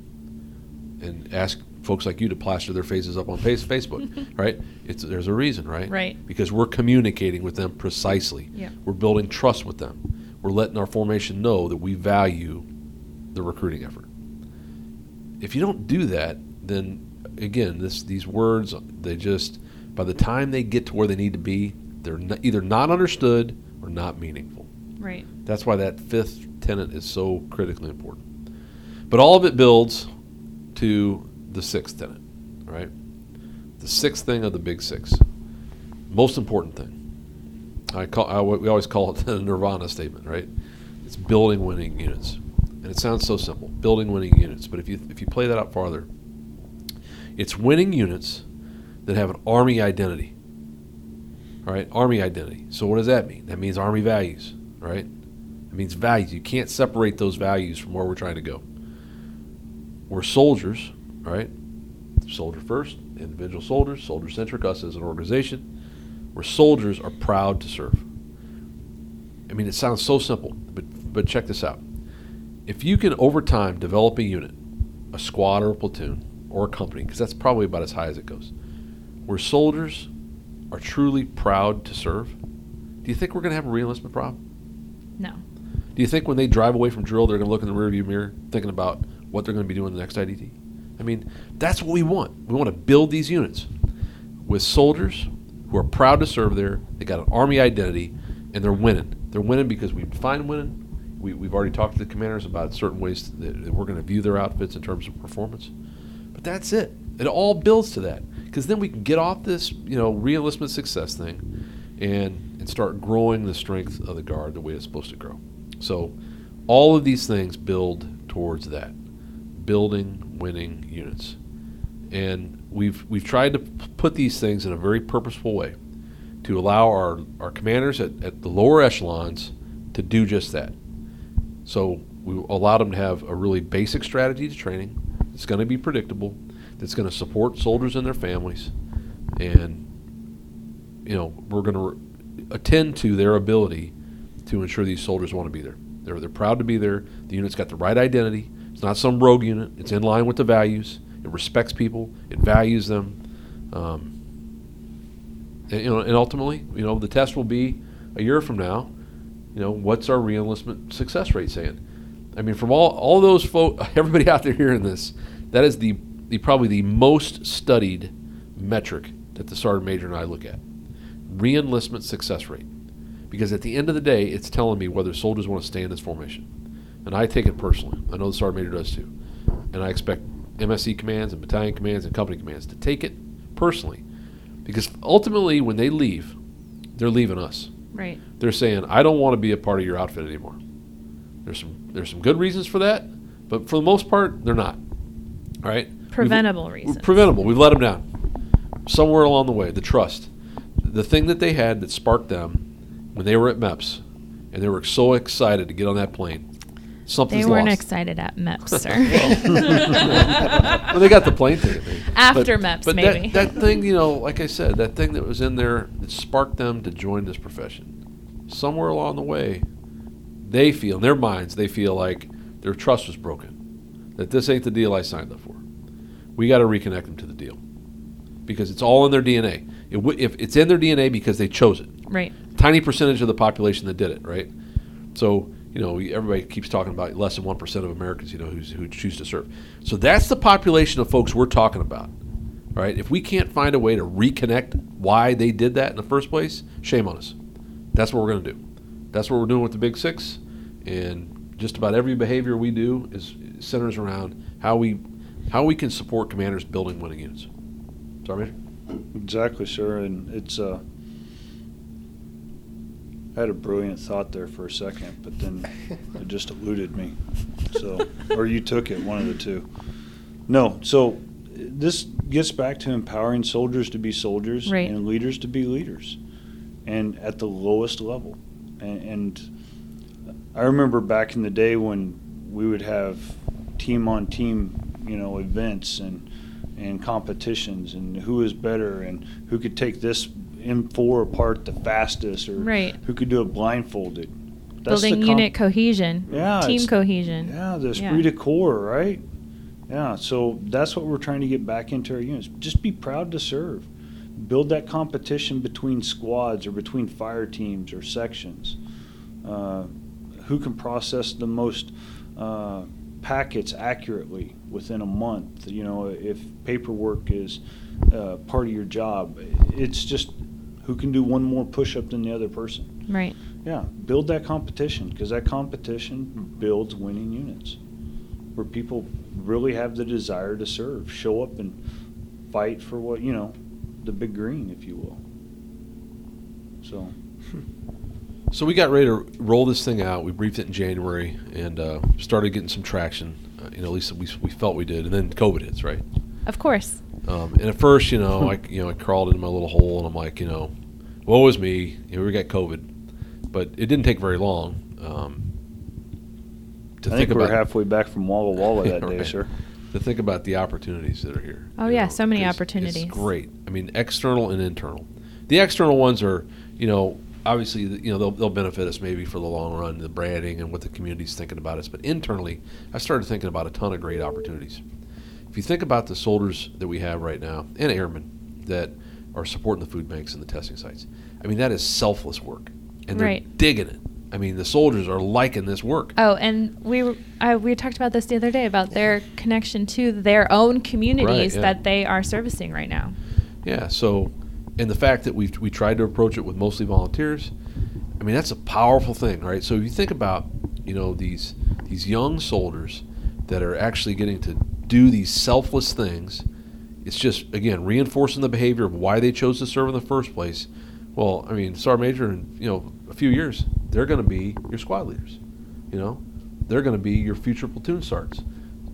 Speaker 1: and ask folks like you to plaster their faces up on Facebook, right? It's there's a reason, right?
Speaker 2: Right.
Speaker 1: Because we're communicating with them precisely.
Speaker 2: Yeah.
Speaker 1: We're building trust with them. We're letting our formation know that we value the recruiting effort. If you don't do that, then again, this these words they just by the time they get to where they need to be, they're either not understood or not meaningful.
Speaker 2: Right.
Speaker 1: That's why that fifth tenet is so critically important. But all of it builds to the sixth tenet, right? The sixth thing of the big six, most important thing. I call I, we always call it the Nirvana statement, right? It's building winning units, and it sounds so simple, building winning units. But if you if you play that out farther, it's winning units that have an army identity. All right, army identity. So what does that mean? That means army values, right? It means values. You can't separate those values from where we're trying to go. We're soldiers, right? Soldier first, individual soldiers, soldier centric, us as an organization. We're soldiers are proud to serve. I mean, it sounds so simple, but but check this out. If you can over time develop a unit, a squad or a platoon or a company, because that's probably about as high as it goes, where soldiers are truly proud to serve, do you think we're going to have a reenlistment problem?
Speaker 2: No.
Speaker 1: Do you think when they drive away from drill, they're going to look in the rearview mirror thinking about what they're going to be doing the next IDT? I mean, that's what we want. We want to build these units with soldiers who are proud to serve there. They got an army identity, and they're winning. They're winning because we define winning. We, we've already talked to the commanders about certain ways that we're going to view their outfits in terms of performance. But that's it. It all builds to that because then we can get off this, you know, reenlistment success thing, and and start growing the strength of the guard the way it's supposed to grow. So, all of these things build towards that, building winning units, and we've we've tried to put these things in a very purposeful way to allow our our commanders at, at the lower echelons to do just that. So we allowed them to have a really basic strategy to training. It's going to be predictable. That's going to support soldiers and their families, and you know we're going to re- attend to their ability to ensure these soldiers want to be there. They're they're proud to be there. The unit's got the right identity. It's not some rogue unit. It's in line with the values. It respects people. It values them. Um, and, you know, and ultimately, you know, the test will be a year from now. You know, what's our reenlistment success rate saying? I mean, from all all those folks, everybody out there hearing this, that is the, the probably the most studied metric that the sergeant major and I look at. Reenlistment success rate, because at the end of the day, it's telling me whether soldiers want to stay in this formation, and I take it personally. I know the sergeant major does too, and I expect MSC commands and battalion commands and company commands to take it personally, because ultimately, when they leave, they're leaving us
Speaker 2: Right.
Speaker 1: they're saying I don't want to be a part of your outfit anymore. There's some there's some good reasons for that, but for the most part, they're not. All right,
Speaker 2: Preventable
Speaker 1: we're
Speaker 2: reasons.
Speaker 1: Preventable. We've let them down somewhere along the way. The trust, the thing that they had that sparked them when they were at MEPS, and they were so excited to get on that plane. Something's
Speaker 2: They weren't
Speaker 1: lost.
Speaker 2: excited at MEPS, sir.
Speaker 1: well, they got the plane ticket. maybe.
Speaker 2: After
Speaker 1: but,
Speaker 2: MEPS,
Speaker 1: but
Speaker 2: maybe.
Speaker 1: That, that thing, you know, like I said, that thing that was in there that sparked them to join this profession. Somewhere along the way, they feel in their minds they feel like their trust was broken. That this ain't the deal I signed up for. We got to reconnect them to the deal because it's all in their DNA. It w- if it's in their DNA because they chose it
Speaker 2: right.
Speaker 1: tiny percentage of the population that did it, right? So you know, everybody keeps talking about less than one percent of Americans, you know, who's, who choose to serve. So that's the population of folks we're talking about, right? If we can't find a way to reconnect why they did that in the first place, shame on us. That's what we're going to do. That's what we're doing with the Big Six, and just about every behavior we do is centers around how we how we can support commanders building winning units. Sorry, Major.
Speaker 4: Exactly, sir. And it's uh, I had a brilliant thought there for a second, but then it just eluded me. So, or you took it, one of the two. No. So this gets back to empowering soldiers to be soldiers
Speaker 2: Right.
Speaker 4: and leaders to be leaders, and at the lowest level. And, and I remember back in the day when we would have team on team, you know, events and and competitions, and who is better, and who could take this M4 apart the fastest, or
Speaker 2: Right.
Speaker 4: who could do it blindfolded. That's the
Speaker 2: Building
Speaker 4: comp-
Speaker 2: unit cohesion.
Speaker 4: Yeah,
Speaker 2: Team cohesion.
Speaker 4: Yeah, the
Speaker 2: Yeah.
Speaker 4: esprit de corps, right? Yeah, so that's what we're trying to get back into our units. Just be proud to serve. Build that competition between squads or between fire teams or sections. Uh, who can process the most uh, packets accurately within a month? You know, if paperwork is uh, part of your job, it's just who can do one more push up than the other person.
Speaker 2: Right.
Speaker 4: Yeah, build that competition because that competition builds winning units where people really have the desire to serve, show up and fight for what, you know, the big green, if you will. So,
Speaker 1: So we got ready to roll this thing out. We briefed it in January and uh, started getting some traction. Uh, you know, at least we, we felt we did. And then COVID hits, right?
Speaker 2: Of course.
Speaker 1: Um, and at first, you know, I you know I crawled into my little hole and I'm like, you know, woe is me. You know, we got COVID, but it didn't take very long um, to
Speaker 4: I think, we're
Speaker 1: about
Speaker 4: halfway back from Walla Walla that day,
Speaker 1: Right.
Speaker 4: sir.
Speaker 1: to think about the opportunities that are here.
Speaker 2: Oh,
Speaker 1: you
Speaker 2: yeah, so many opportunities.
Speaker 1: It's great. I mean, external and internal. The external ones are, you know, obviously, you know, they'll, they'll benefit us maybe for the long run, the branding and what the community's thinking about us. But internally, I started thinking about a ton of great opportunities. If you think about the soldiers that we have right now and airmen that are supporting the food banks and the testing sites, I mean, that is selfless work, and they're
Speaker 2: Right.
Speaker 1: digging it. I mean, the soldiers are liking this work.
Speaker 2: Oh, and we I, we talked about this the other day about their connection to their own communities
Speaker 1: yeah.
Speaker 2: that they are servicing right now.
Speaker 1: Yeah. So, and the fact that we we tried to approach it with mostly volunteers, I mean that's a powerful thing, right? So if you think about you know these these young soldiers that are actually getting to do these selfless things, it's just again reinforcing the behavior of why they chose to serve in the first place. Well, I mean, sergeant major in you know a few years they're going to be your squad leaders. You know, they're going to be your future platoon sergeants.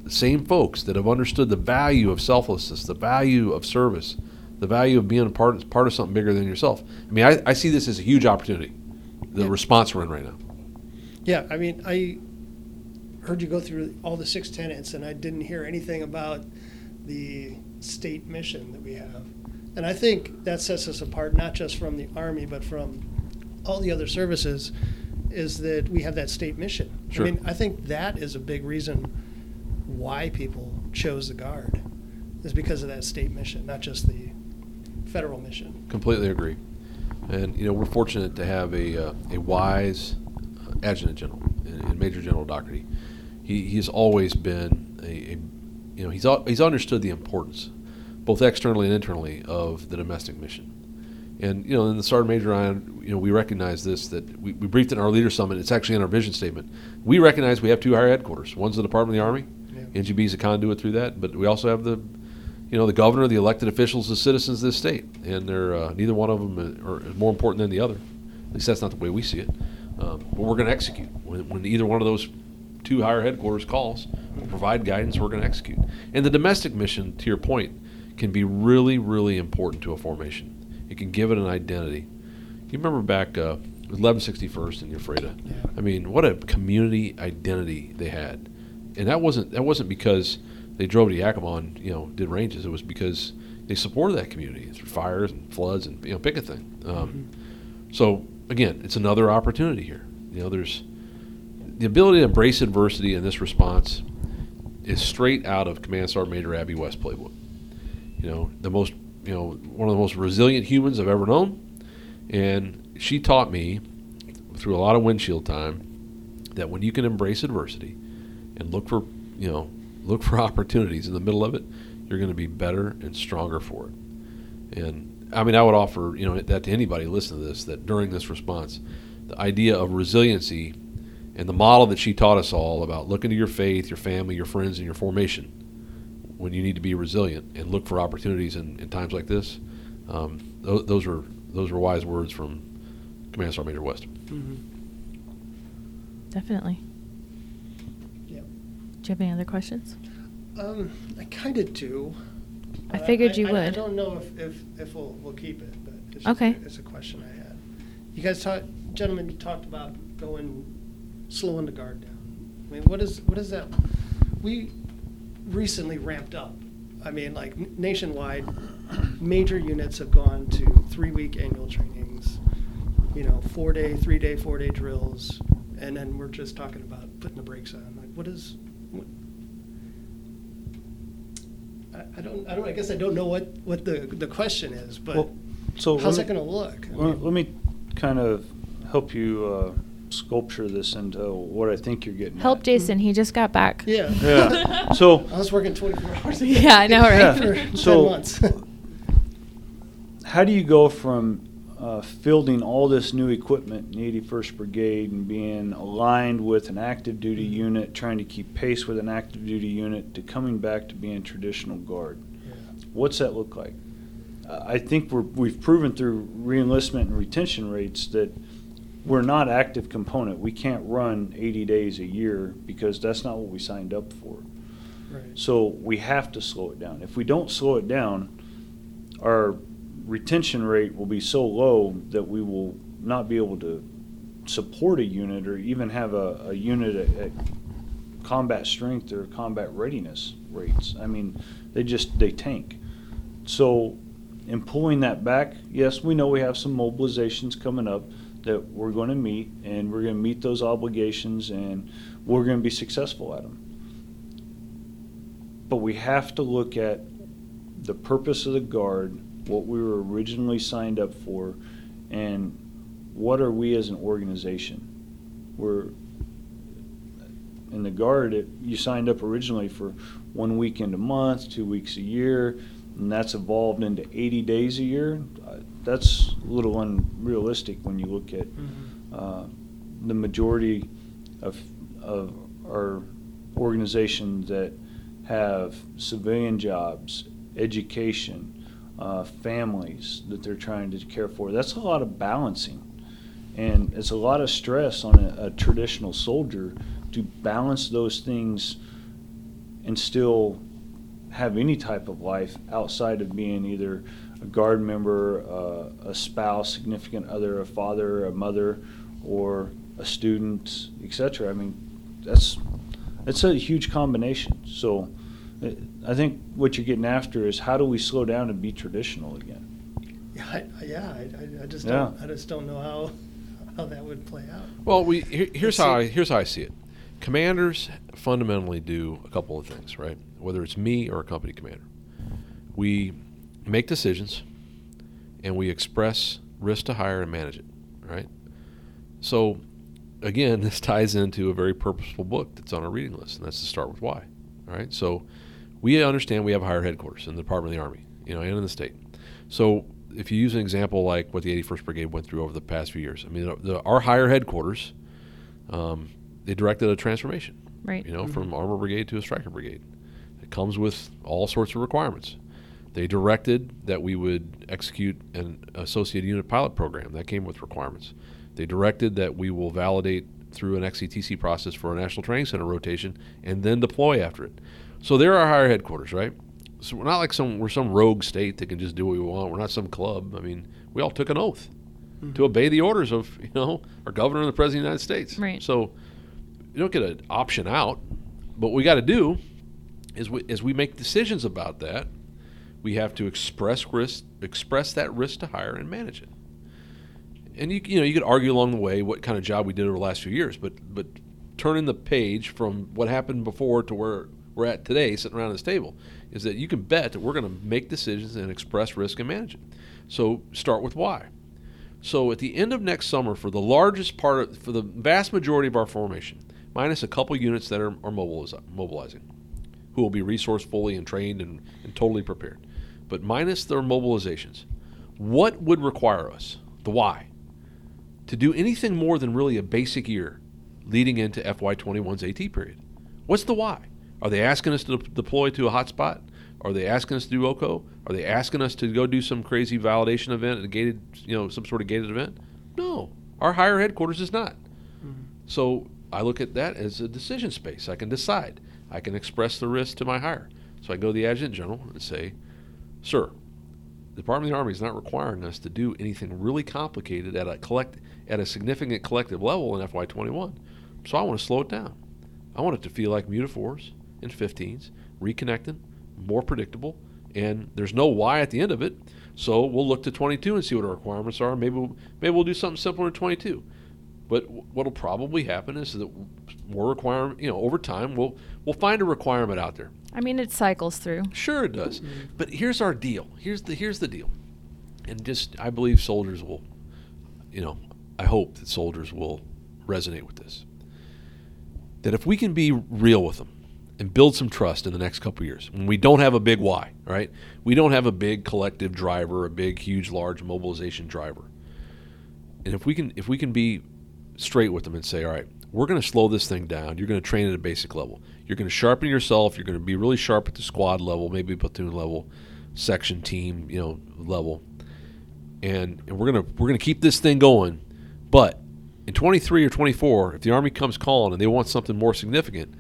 Speaker 1: The same folks that have understood the value of selflessness, the value of service, the value of being a part, part of something bigger than yourself. I mean, I, I see this as a huge opportunity. The
Speaker 3: Yeah.
Speaker 1: response we're in right now.
Speaker 3: Yeah, I mean, I heard you go through all the six tenants, and I didn't hear anything about the state mission that we have. And I think that sets us apart, not just from the Army, but from all the other services, is that we have that state mission.
Speaker 1: Sure.
Speaker 3: I mean, I think that is a big reason why people chose the Guard, is because of that state mission, not just the federal mission.
Speaker 1: Completely agree. And you know, we're fortunate to have a uh, a wise uh, adjutant general and, in Major General Daugherty. He he's always been a, a you know he's he's understood the importance, both externally and internally, of the domestic mission. And you know, in the Sergeant Major and I, you know, we recognize this that we, we briefed in our leader summit. It's actually in our vision statement. We recognize we have two higher headquarters. One's the Department of the Army.
Speaker 3: Yeah.
Speaker 1: NGB is a conduit through that, but we also have the you know, the governor, the elected officials, the citizens of this state, and they're uh, neither one of them is, are, is more important than the other. At least that's not the way we see it. Um, but we're going to execute when, when either one of those two higher headquarters calls. We'll provide guidance. We're going to execute. And the domestic mission, to your point, can be really, really important to a formation. It can give it an identity. You remember back uh, with 1161st in Ephrata.
Speaker 3: Yeah.
Speaker 1: I mean, what a community identity they had, and that wasn't that wasn't because they drove to Yakima and you know did ranges. It was because they supported that community through fires and floods and you know pick a thing. Um, So again, it's another opportunity here. You know, there's the ability to embrace adversity in this response is straight out of Command Sergeant Major Abby West playbook. You know, the most you know one of the most resilient humans I've ever known, and she taught me through a lot of windshield time that when you can embrace adversity and look for you know look for opportunities in the middle of it, you're going to be better and stronger for it. And I mean, I would offer you know that to anybody listening to this that during this response, the idea of resiliency and the model that she taught us all about looking to your faith, your family, your friends, and your formation when you need to be resilient and look for opportunities in, in times like this. Um, those, those are those are wise words from Command Sergeant Major West.
Speaker 2: Definitely. Do you have any other questions?
Speaker 3: Um, I kind of do.
Speaker 2: I figured you
Speaker 3: I,
Speaker 2: would.
Speaker 3: I don't know if, if, if we'll, we'll keep it, but it's just
Speaker 2: Okay.
Speaker 3: a, it's a question I had. You guys talked, gentlemen, you talked about going, slowing the guard down. I mean, what is, what is that? We recently ramped up. I mean, like n- nationwide, major units have gone to three-week annual trainings, you know, four-day, three-day, four-day drills, and then we're just talking about putting the brakes on. Like, what is, I, I don't, I don't, I guess I don't know what, what the, the question is, but
Speaker 4: Well, so
Speaker 3: how's
Speaker 4: let
Speaker 3: that gonna look? I mean,
Speaker 4: let me kind of help you uh, sculpture this into what I think you're getting.
Speaker 2: Help
Speaker 4: at.
Speaker 2: Jason. He just got back.
Speaker 3: Yeah.
Speaker 4: Yeah. So
Speaker 3: I was working twenty-four hours a day.
Speaker 2: Yeah, I know, right?
Speaker 4: Yeah.
Speaker 3: For ten
Speaker 4: So-
Speaker 3: months.
Speaker 4: how do you go from uh, fielding all this new equipment in the 81st Brigade and being aligned with an active duty unit, trying to keep pace with an active duty unit, to coming back to being traditional guard? What's that look like? Uh, I think we're, we've proven through reenlistment and retention rates that we're not active component. We can't run 80 days a year because that's not what we signed up for.
Speaker 3: Right.
Speaker 4: So we have to slow it down. If we don't slow it down, our retention rate will be so low that we will not be able to support a unit or even have a, a unit at, at combat strength or combat readiness rates. I mean, they just they tank. So in pulling that back, yes, we know we have some mobilizations coming up that we're going to meet, and we're going to meet those obligations, and we're going to be successful at them. But we have to look at the purpose of the guard, what we were originally signed up for, and what are we as an organization? We're in the guard. It, you signed up originally for one weekend a month, two weeks a year, and that's evolved into 80 days a year. Uh, That's a little unrealistic when you look at uh, the majority of, of our organizations that have civilian jobs, education, uh, families that they're trying to care for. That's a lot of balancing. And it's a lot of stress on a, a traditional soldier to balance those things and still have any type of life outside of being either a guard member, uh, a spouse, significant other, a father, a mother, or a student, etc. I mean, that's that's a huge combination. So, I think what you're getting after is how do we slow down and be traditional again?
Speaker 3: Yeah, I, yeah, I, I- I just
Speaker 4: Yeah.
Speaker 3: don't, I just don't know how, how that would play out.
Speaker 1: Well, we here, here's how I
Speaker 3: see.
Speaker 1: here's how I see it. Commanders fundamentally do a couple of things, right? Whether it's me or a company commander, we make decisions and we express risk to higher and manage it, right? So, again, this ties into a very purposeful book that's on our reading list, and that's to start with why, all right? So, we understand we have higher headquarters in the Department of the Army, you know, and in the state. So, if you use an example like what the 81st Brigade went through over the past few years, I mean, the, the, our higher headquarters, um, they directed a transformation,
Speaker 2: Right.
Speaker 1: you know, from armor brigade to a Stryker brigade. It comes with all sorts of requirements. They directed that we would execute an associated unit pilot program. That came with requirements. They directed that we will validate through an XCTC process for a National Training Center rotation and then deploy after it. So they're our higher headquarters, right? So we're not like some we're some rogue state that can just do what we want. We're not some club. I mean, we all took an oath mm-hmm. to obey the orders of you know our governor and the president of the United States.
Speaker 2: Right.
Speaker 1: So you don't get an option out. But what we got to do is we, as we make decisions about that, we have to express risk, express that risk to higher and manage it. And you you know you could argue along the way what kind of job we did over the last few years, but but turning the page from what happened before to where we're at today, sitting around this table, is that you can bet that we're going to make decisions and express risk and manage it. So start with why. So at the end of next summer, for the largest part of, for the vast majority of our formation, minus a couple units that are, are mobiliz- mobilizing, who will be resourced fully and trained and, and totally prepared, but minus their mobilizations, what would require us, the why, to do anything more than really a basic year leading into FY21's AT period? What's the why? Are they asking us to de- deploy to a hotspot? Are they asking us to do OCO? Are they asking us to go do some crazy validation event, a gated, you know, some sort of gated event? No, our higher headquarters is not. Mm-hmm. So I look at that as a decision space. I can decide. I can express the risk to my higher. So I go to the adjutant general and say, sir, the Department of the Army is not requiring us to do anything really complicated at a collect at a significant collective level in FY21. So I want to slow it down. I want it to feel like Muta4s and 15s, reconnecting, more predictable, and there's no why at the end of it. So we'll look to 22 and see what our requirements are. Maybe we'll, maybe we'll do something simpler in 22. But what'll probably happen is that more requirement, you know, over time we'll we'll find a requirement out there.
Speaker 2: I mean, it cycles through.
Speaker 1: Sure, it does. Mm-hmm. But here's our deal. Here's the here's the deal. And just I believe soldiers will, you know, I hope that soldiers will resonate with this. That if we can be real with them and build some trust in the next couple years, when we don't have a big why, right? We don't have a big collective driver, a big, huge, large mobilization driver. And if we can if we can be straight with them and say, all right, we're going to slow this thing down. You're going to train at a basic level. You're going to sharpen yourself. You're going to be really sharp at the squad level, maybe platoon level, section team, you know, level. And, and we're to we're to keep this thing going. But in 23 or 24, if the army comes calling and they want something more significant,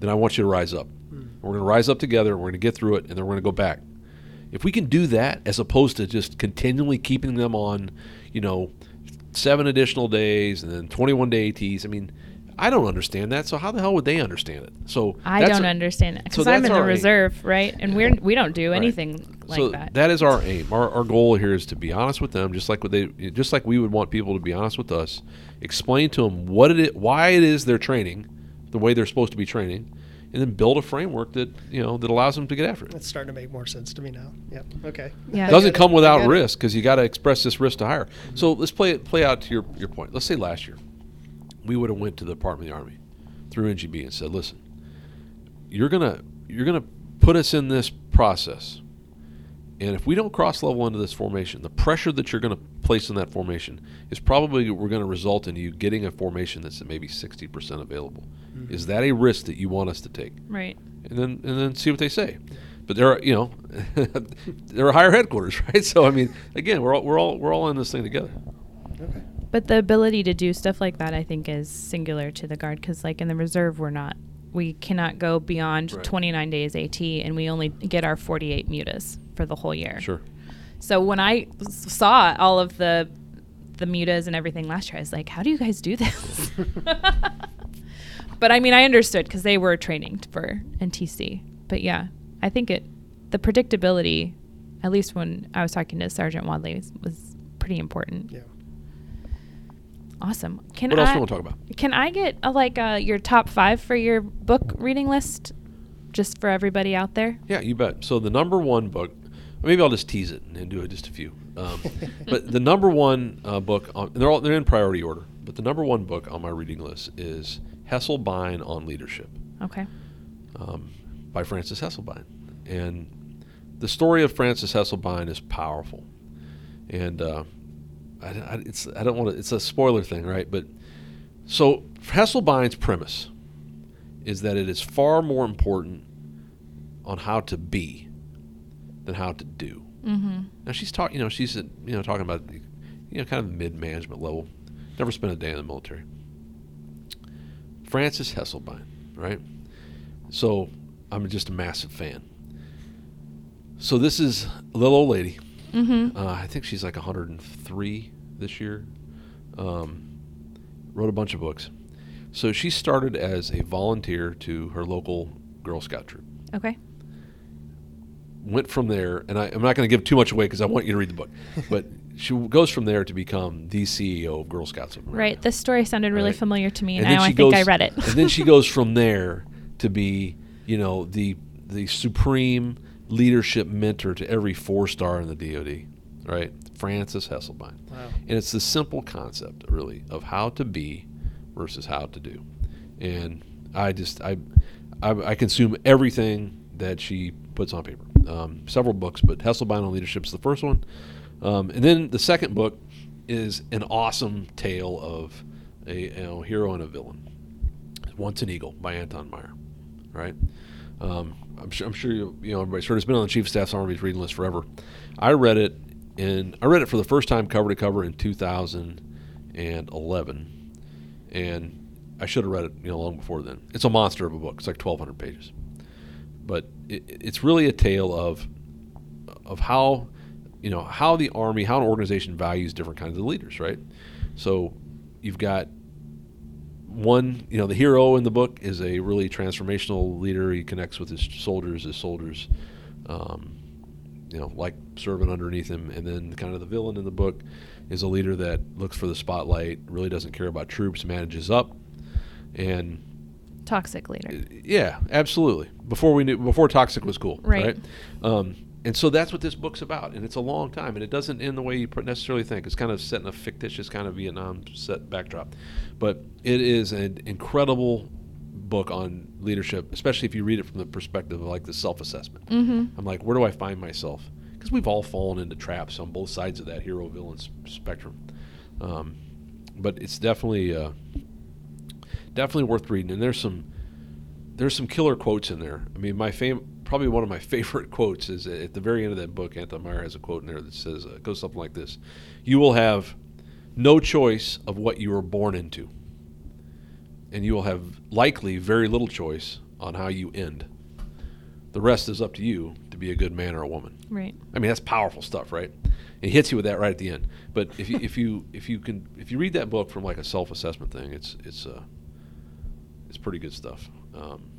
Speaker 1: then I want you to rise up. Hmm. We're going to rise up together. We're going to get through it, and then we're going to go back. If we can do that, as opposed to just continually keeping them on, you know, seven additional days and then 21 day ATs. I mean, I don't understand that. So how the hell would they understand it? So
Speaker 2: I don't
Speaker 1: a-
Speaker 2: understand it because
Speaker 1: so
Speaker 2: I'm in the
Speaker 1: our aim.
Speaker 2: reserve, right? And we're we don't do
Speaker 1: Right.
Speaker 2: anything like
Speaker 1: so
Speaker 2: that.
Speaker 1: that is our aim. Our, our goal here is to be honest with them, just like what they, just like we would want people to be honest with us. Explain to them what it is, why it is they're training, the way they're supposed to be training, and then build a framework that you know that allows them to get after it.
Speaker 3: That's starting to make more sense to me now. Yep. Okay.
Speaker 2: Yeah.
Speaker 1: It doesn't come without risk because you got to express this risk to higher. So mm-hmm. let's play it play out to your, your point. Let's say last year we would have went to the Department of the Army through NGB and said, "Listen, you're gonna you're gonna put us in this process, and if we don't cross level into this formation, the pressure that you're gonna place in that formation is probably we're gonna result in you getting a formation that's maybe sixty percent available. Is that a risk that you want us to take?"
Speaker 2: right.
Speaker 1: and then and then see what they say. But there are you know there are higher headquarters, right? So I mean, again, we're all we're all we're all in this thing together.
Speaker 3: Okay.
Speaker 2: But the ability to do stuff like that, I think, is singular to the guard because, like in the reserve, we're not. We cannot go beyond
Speaker 1: Right.
Speaker 2: 29 days AT, and we only get our 48 mutas for the whole year.
Speaker 1: Sure.
Speaker 2: So when I saw all of the the mutas and everything last year, I was like, "How do you guys do this?" but I mean, I understood because they were training for NTC. But yeah, I think it the predictability, at least when I was talking to Sergeant Wadley, was, was pretty important.
Speaker 3: Yeah.
Speaker 2: Awesome. Can
Speaker 1: What else
Speaker 2: I,
Speaker 1: do you want to talk about?
Speaker 2: Can I get uh, like uh, your top five for your book reading list, just for everybody out there?
Speaker 1: Yeah, you bet. So the number one book, maybe I'll just tease it and do it just a few. Um, but the number one uh, book, on, and they're all they're in priority order. But the number one book on my reading list is Hesselbein on Leadership.
Speaker 2: Okay.
Speaker 1: um, by Frances Hesselbein. And the story of Frances Hesselbein is powerful. And uh, I, I, it's, I don't want to, it's a spoiler thing, right? But so Hesselbein's premise is that it is far more important on how to be than how to do.
Speaker 2: Mm-hmm.
Speaker 1: Now she's talking, you know, she's you know talking about, you know, kind of mid management level. Never spent a day in the military. Frances Hesselbein, right? So I'm just a massive fan. So this is a little old lady.
Speaker 2: Mm-hmm.
Speaker 1: Uh, I think she's like 103 this year. Um, wrote a bunch of books. So she started as a volunteer to her local Girl Scout troop
Speaker 2: Okay.
Speaker 1: went from there, and I, I'm not going to give too much away because I want you to read the book. But she goes from there to become the CEO of Girl Scouts of America.
Speaker 2: Right. This story sounded really
Speaker 1: Right.
Speaker 2: familiar to me, and,
Speaker 1: then
Speaker 2: now I
Speaker 1: she
Speaker 2: think I
Speaker 1: goes-
Speaker 2: read it.
Speaker 1: and then she goes from there to be, you know, the the supreme leadership mentor to every four star in the DoD. Right, Frances Hesselbein.
Speaker 3: Wow.
Speaker 1: And it's the simple concept, really, of how to be versus how to do. And I just I I, I consume everything that she puts on paper. Um, several books, but Hesselbein on leadership is the first one. Um, and then the second book is an awesome tale of a hero and a villain. Once an Eagle by Anton Myrer, right? Um, I'm sure I'm sure you, you know everybody's heard. It's been on the Chief of Staff's Army's reading list forever. I read it and I read it for the first time cover to cover in 2011, and I should have read it you know long before then. It's a monster of a book. It's like 1,200 pages, but it, it's really a tale of of how you know how the army, how an organization values different kinds of leaders, right? So you've got one, you know, the hero in the book is a really transformational leader. He connects with his soldiers. His soldiers, um, you know, like serving underneath him. And then kind of the villain in the book is a leader that looks for the spotlight, really doesn't care about troops, manages up, and
Speaker 2: Toxic leader.
Speaker 1: yeah, absolutely. Before we knew, before toxic was cool,
Speaker 2: Right.
Speaker 1: right? Um, and so that's what this book's about, and it's a long time, and it doesn't end the way you necessarily think. It's kind of set in a fictitious kind of Vietnam set backdrop, but it is an incredible book on leadership, especially if you read it from the perspective of like the self-assessment.
Speaker 2: Mm-hmm.
Speaker 1: I'm like, where do I find myself? Because we've all fallen into traps on both sides of that hero-villain spectrum. Um, but it's definitely uh, definitely worth reading. And there's some there's some killer quotes in there. I mean, my fam- probably one of my favorite quotes is at the very end of that book. Anton Myrer has a quote in there that says, uh, goes something like this: "You will have no choice of what you were born into, and you will have likely very little choice on how you end. The rest is up to you to be a good man or a woman."
Speaker 2: Right.
Speaker 1: I mean, that's powerful stuff, right? It hits you with that right at the end. But if you if you if you can if you read that book from like a self assessment thing, it's it's uh it's pretty good stuff. Um,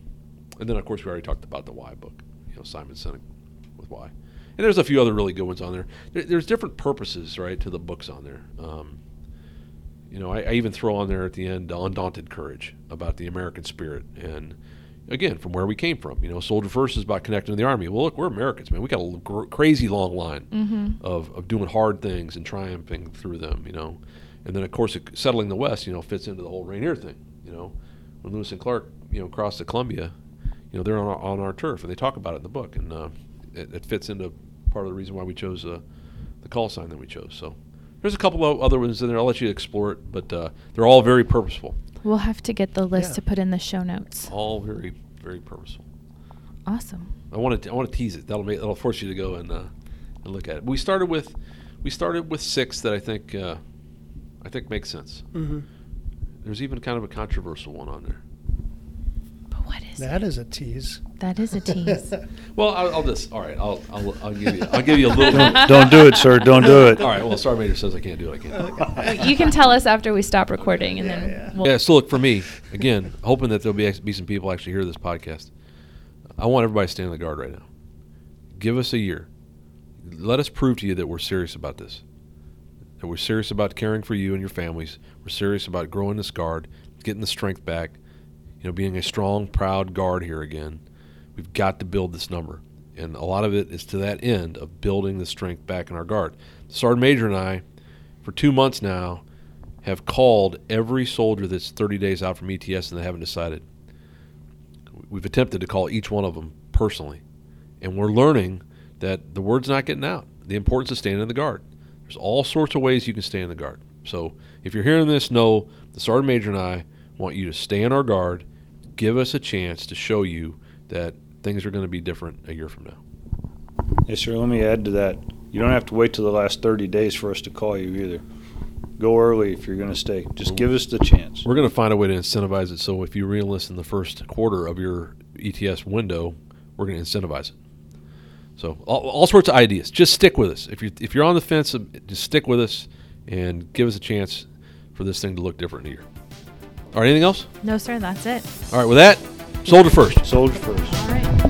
Speaker 1: and then of course we already talked about the Why book, you know, Simon Sinek with Why. And there's a few other really good ones on there. there there's different purposes, right, to the books on there. Um, you know, I, I even throw on there at the end Undaunted Courage about the American spirit and again from where we came from. You know, Soldier First is about connecting to the army. Well, look, we're Americans, man. We got a gr- crazy long line
Speaker 2: Mm-hmm.
Speaker 1: of, of doing hard things and triumphing through them. You know, and then of course it, settling the West, you know, fits into the whole Rainier thing. You know, when Lewis and Clark, you know, crossed the Columbia, you know, they're on our, on our turf, and they talk about it in the book, and uh, it, it fits into part of the reason why we chose uh, the call sign that we chose. So. There's a couple of other ones in there. I'll let you explore it, but uh, they're all very purposeful.
Speaker 2: We'll have to get the list
Speaker 3: Yeah.
Speaker 2: to put in the show notes.
Speaker 1: All very, very purposeful.
Speaker 2: Awesome.
Speaker 1: I want to I want to tease it. That'll make that'll force you to go and uh, and look at it. We started with we started with six that I think uh, I think makes sense.
Speaker 3: Mm-hmm.
Speaker 1: There's even kind of a controversial one on there.
Speaker 2: But what is
Speaker 3: That is a tease.
Speaker 2: That is a tease.
Speaker 1: Well, I'll, I'll just all right. I'll, I'll I'll give you I'll give you a little.
Speaker 4: Don't, don't do it, sir. Don't do it.
Speaker 1: all right. Well, Star Major says I can't do it. I can't.
Speaker 2: You can tell us after we stop recording, and
Speaker 3: Yeah,
Speaker 2: then
Speaker 3: yeah.
Speaker 2: we'll.
Speaker 1: Yeah. So look for me again, hoping that there'll be be some people actually hear this podcast. I want everybody to stand on the guard right now. Give us a year. Let us prove to you that we're serious about this. That we're serious about caring for you and your families. We're serious about growing this guard, getting the strength back. You know, being a strong, proud guard here again. We've got to build this number, and a lot of it is to that end of building the strength back in our guard. Sergeant Major and I, for two months now, have called every soldier that's 30 days out from ETS and they haven't decided. We've attempted to call each one of them personally, and we're learning that the word's not getting out. The importance of staying in the guard. There's all sorts of ways you can stay in the guard. So if you're hearing this, know the sergeant major and I want you to stay on our guard. Give us a chance to show you that things are going to be different a year from now.
Speaker 4: Yes, sir. Let me add to that. You don't have to wait till the last 30 days for us to call you either. Go early if you're going to stay. Just give us the chance.
Speaker 1: We're going to find a way to incentivize it. So if you reenlist in the first quarter of your ETS window, we're going to incentivize it. So all, all sorts of ideas. Just stick with us. If you if you're on the fence, just stick with us and give us a chance for this thing to look different year. All right. Anything else?
Speaker 2: No, sir. That's it.
Speaker 1: All right. With that, soldier first.
Speaker 4: Soldier first.
Speaker 2: All right.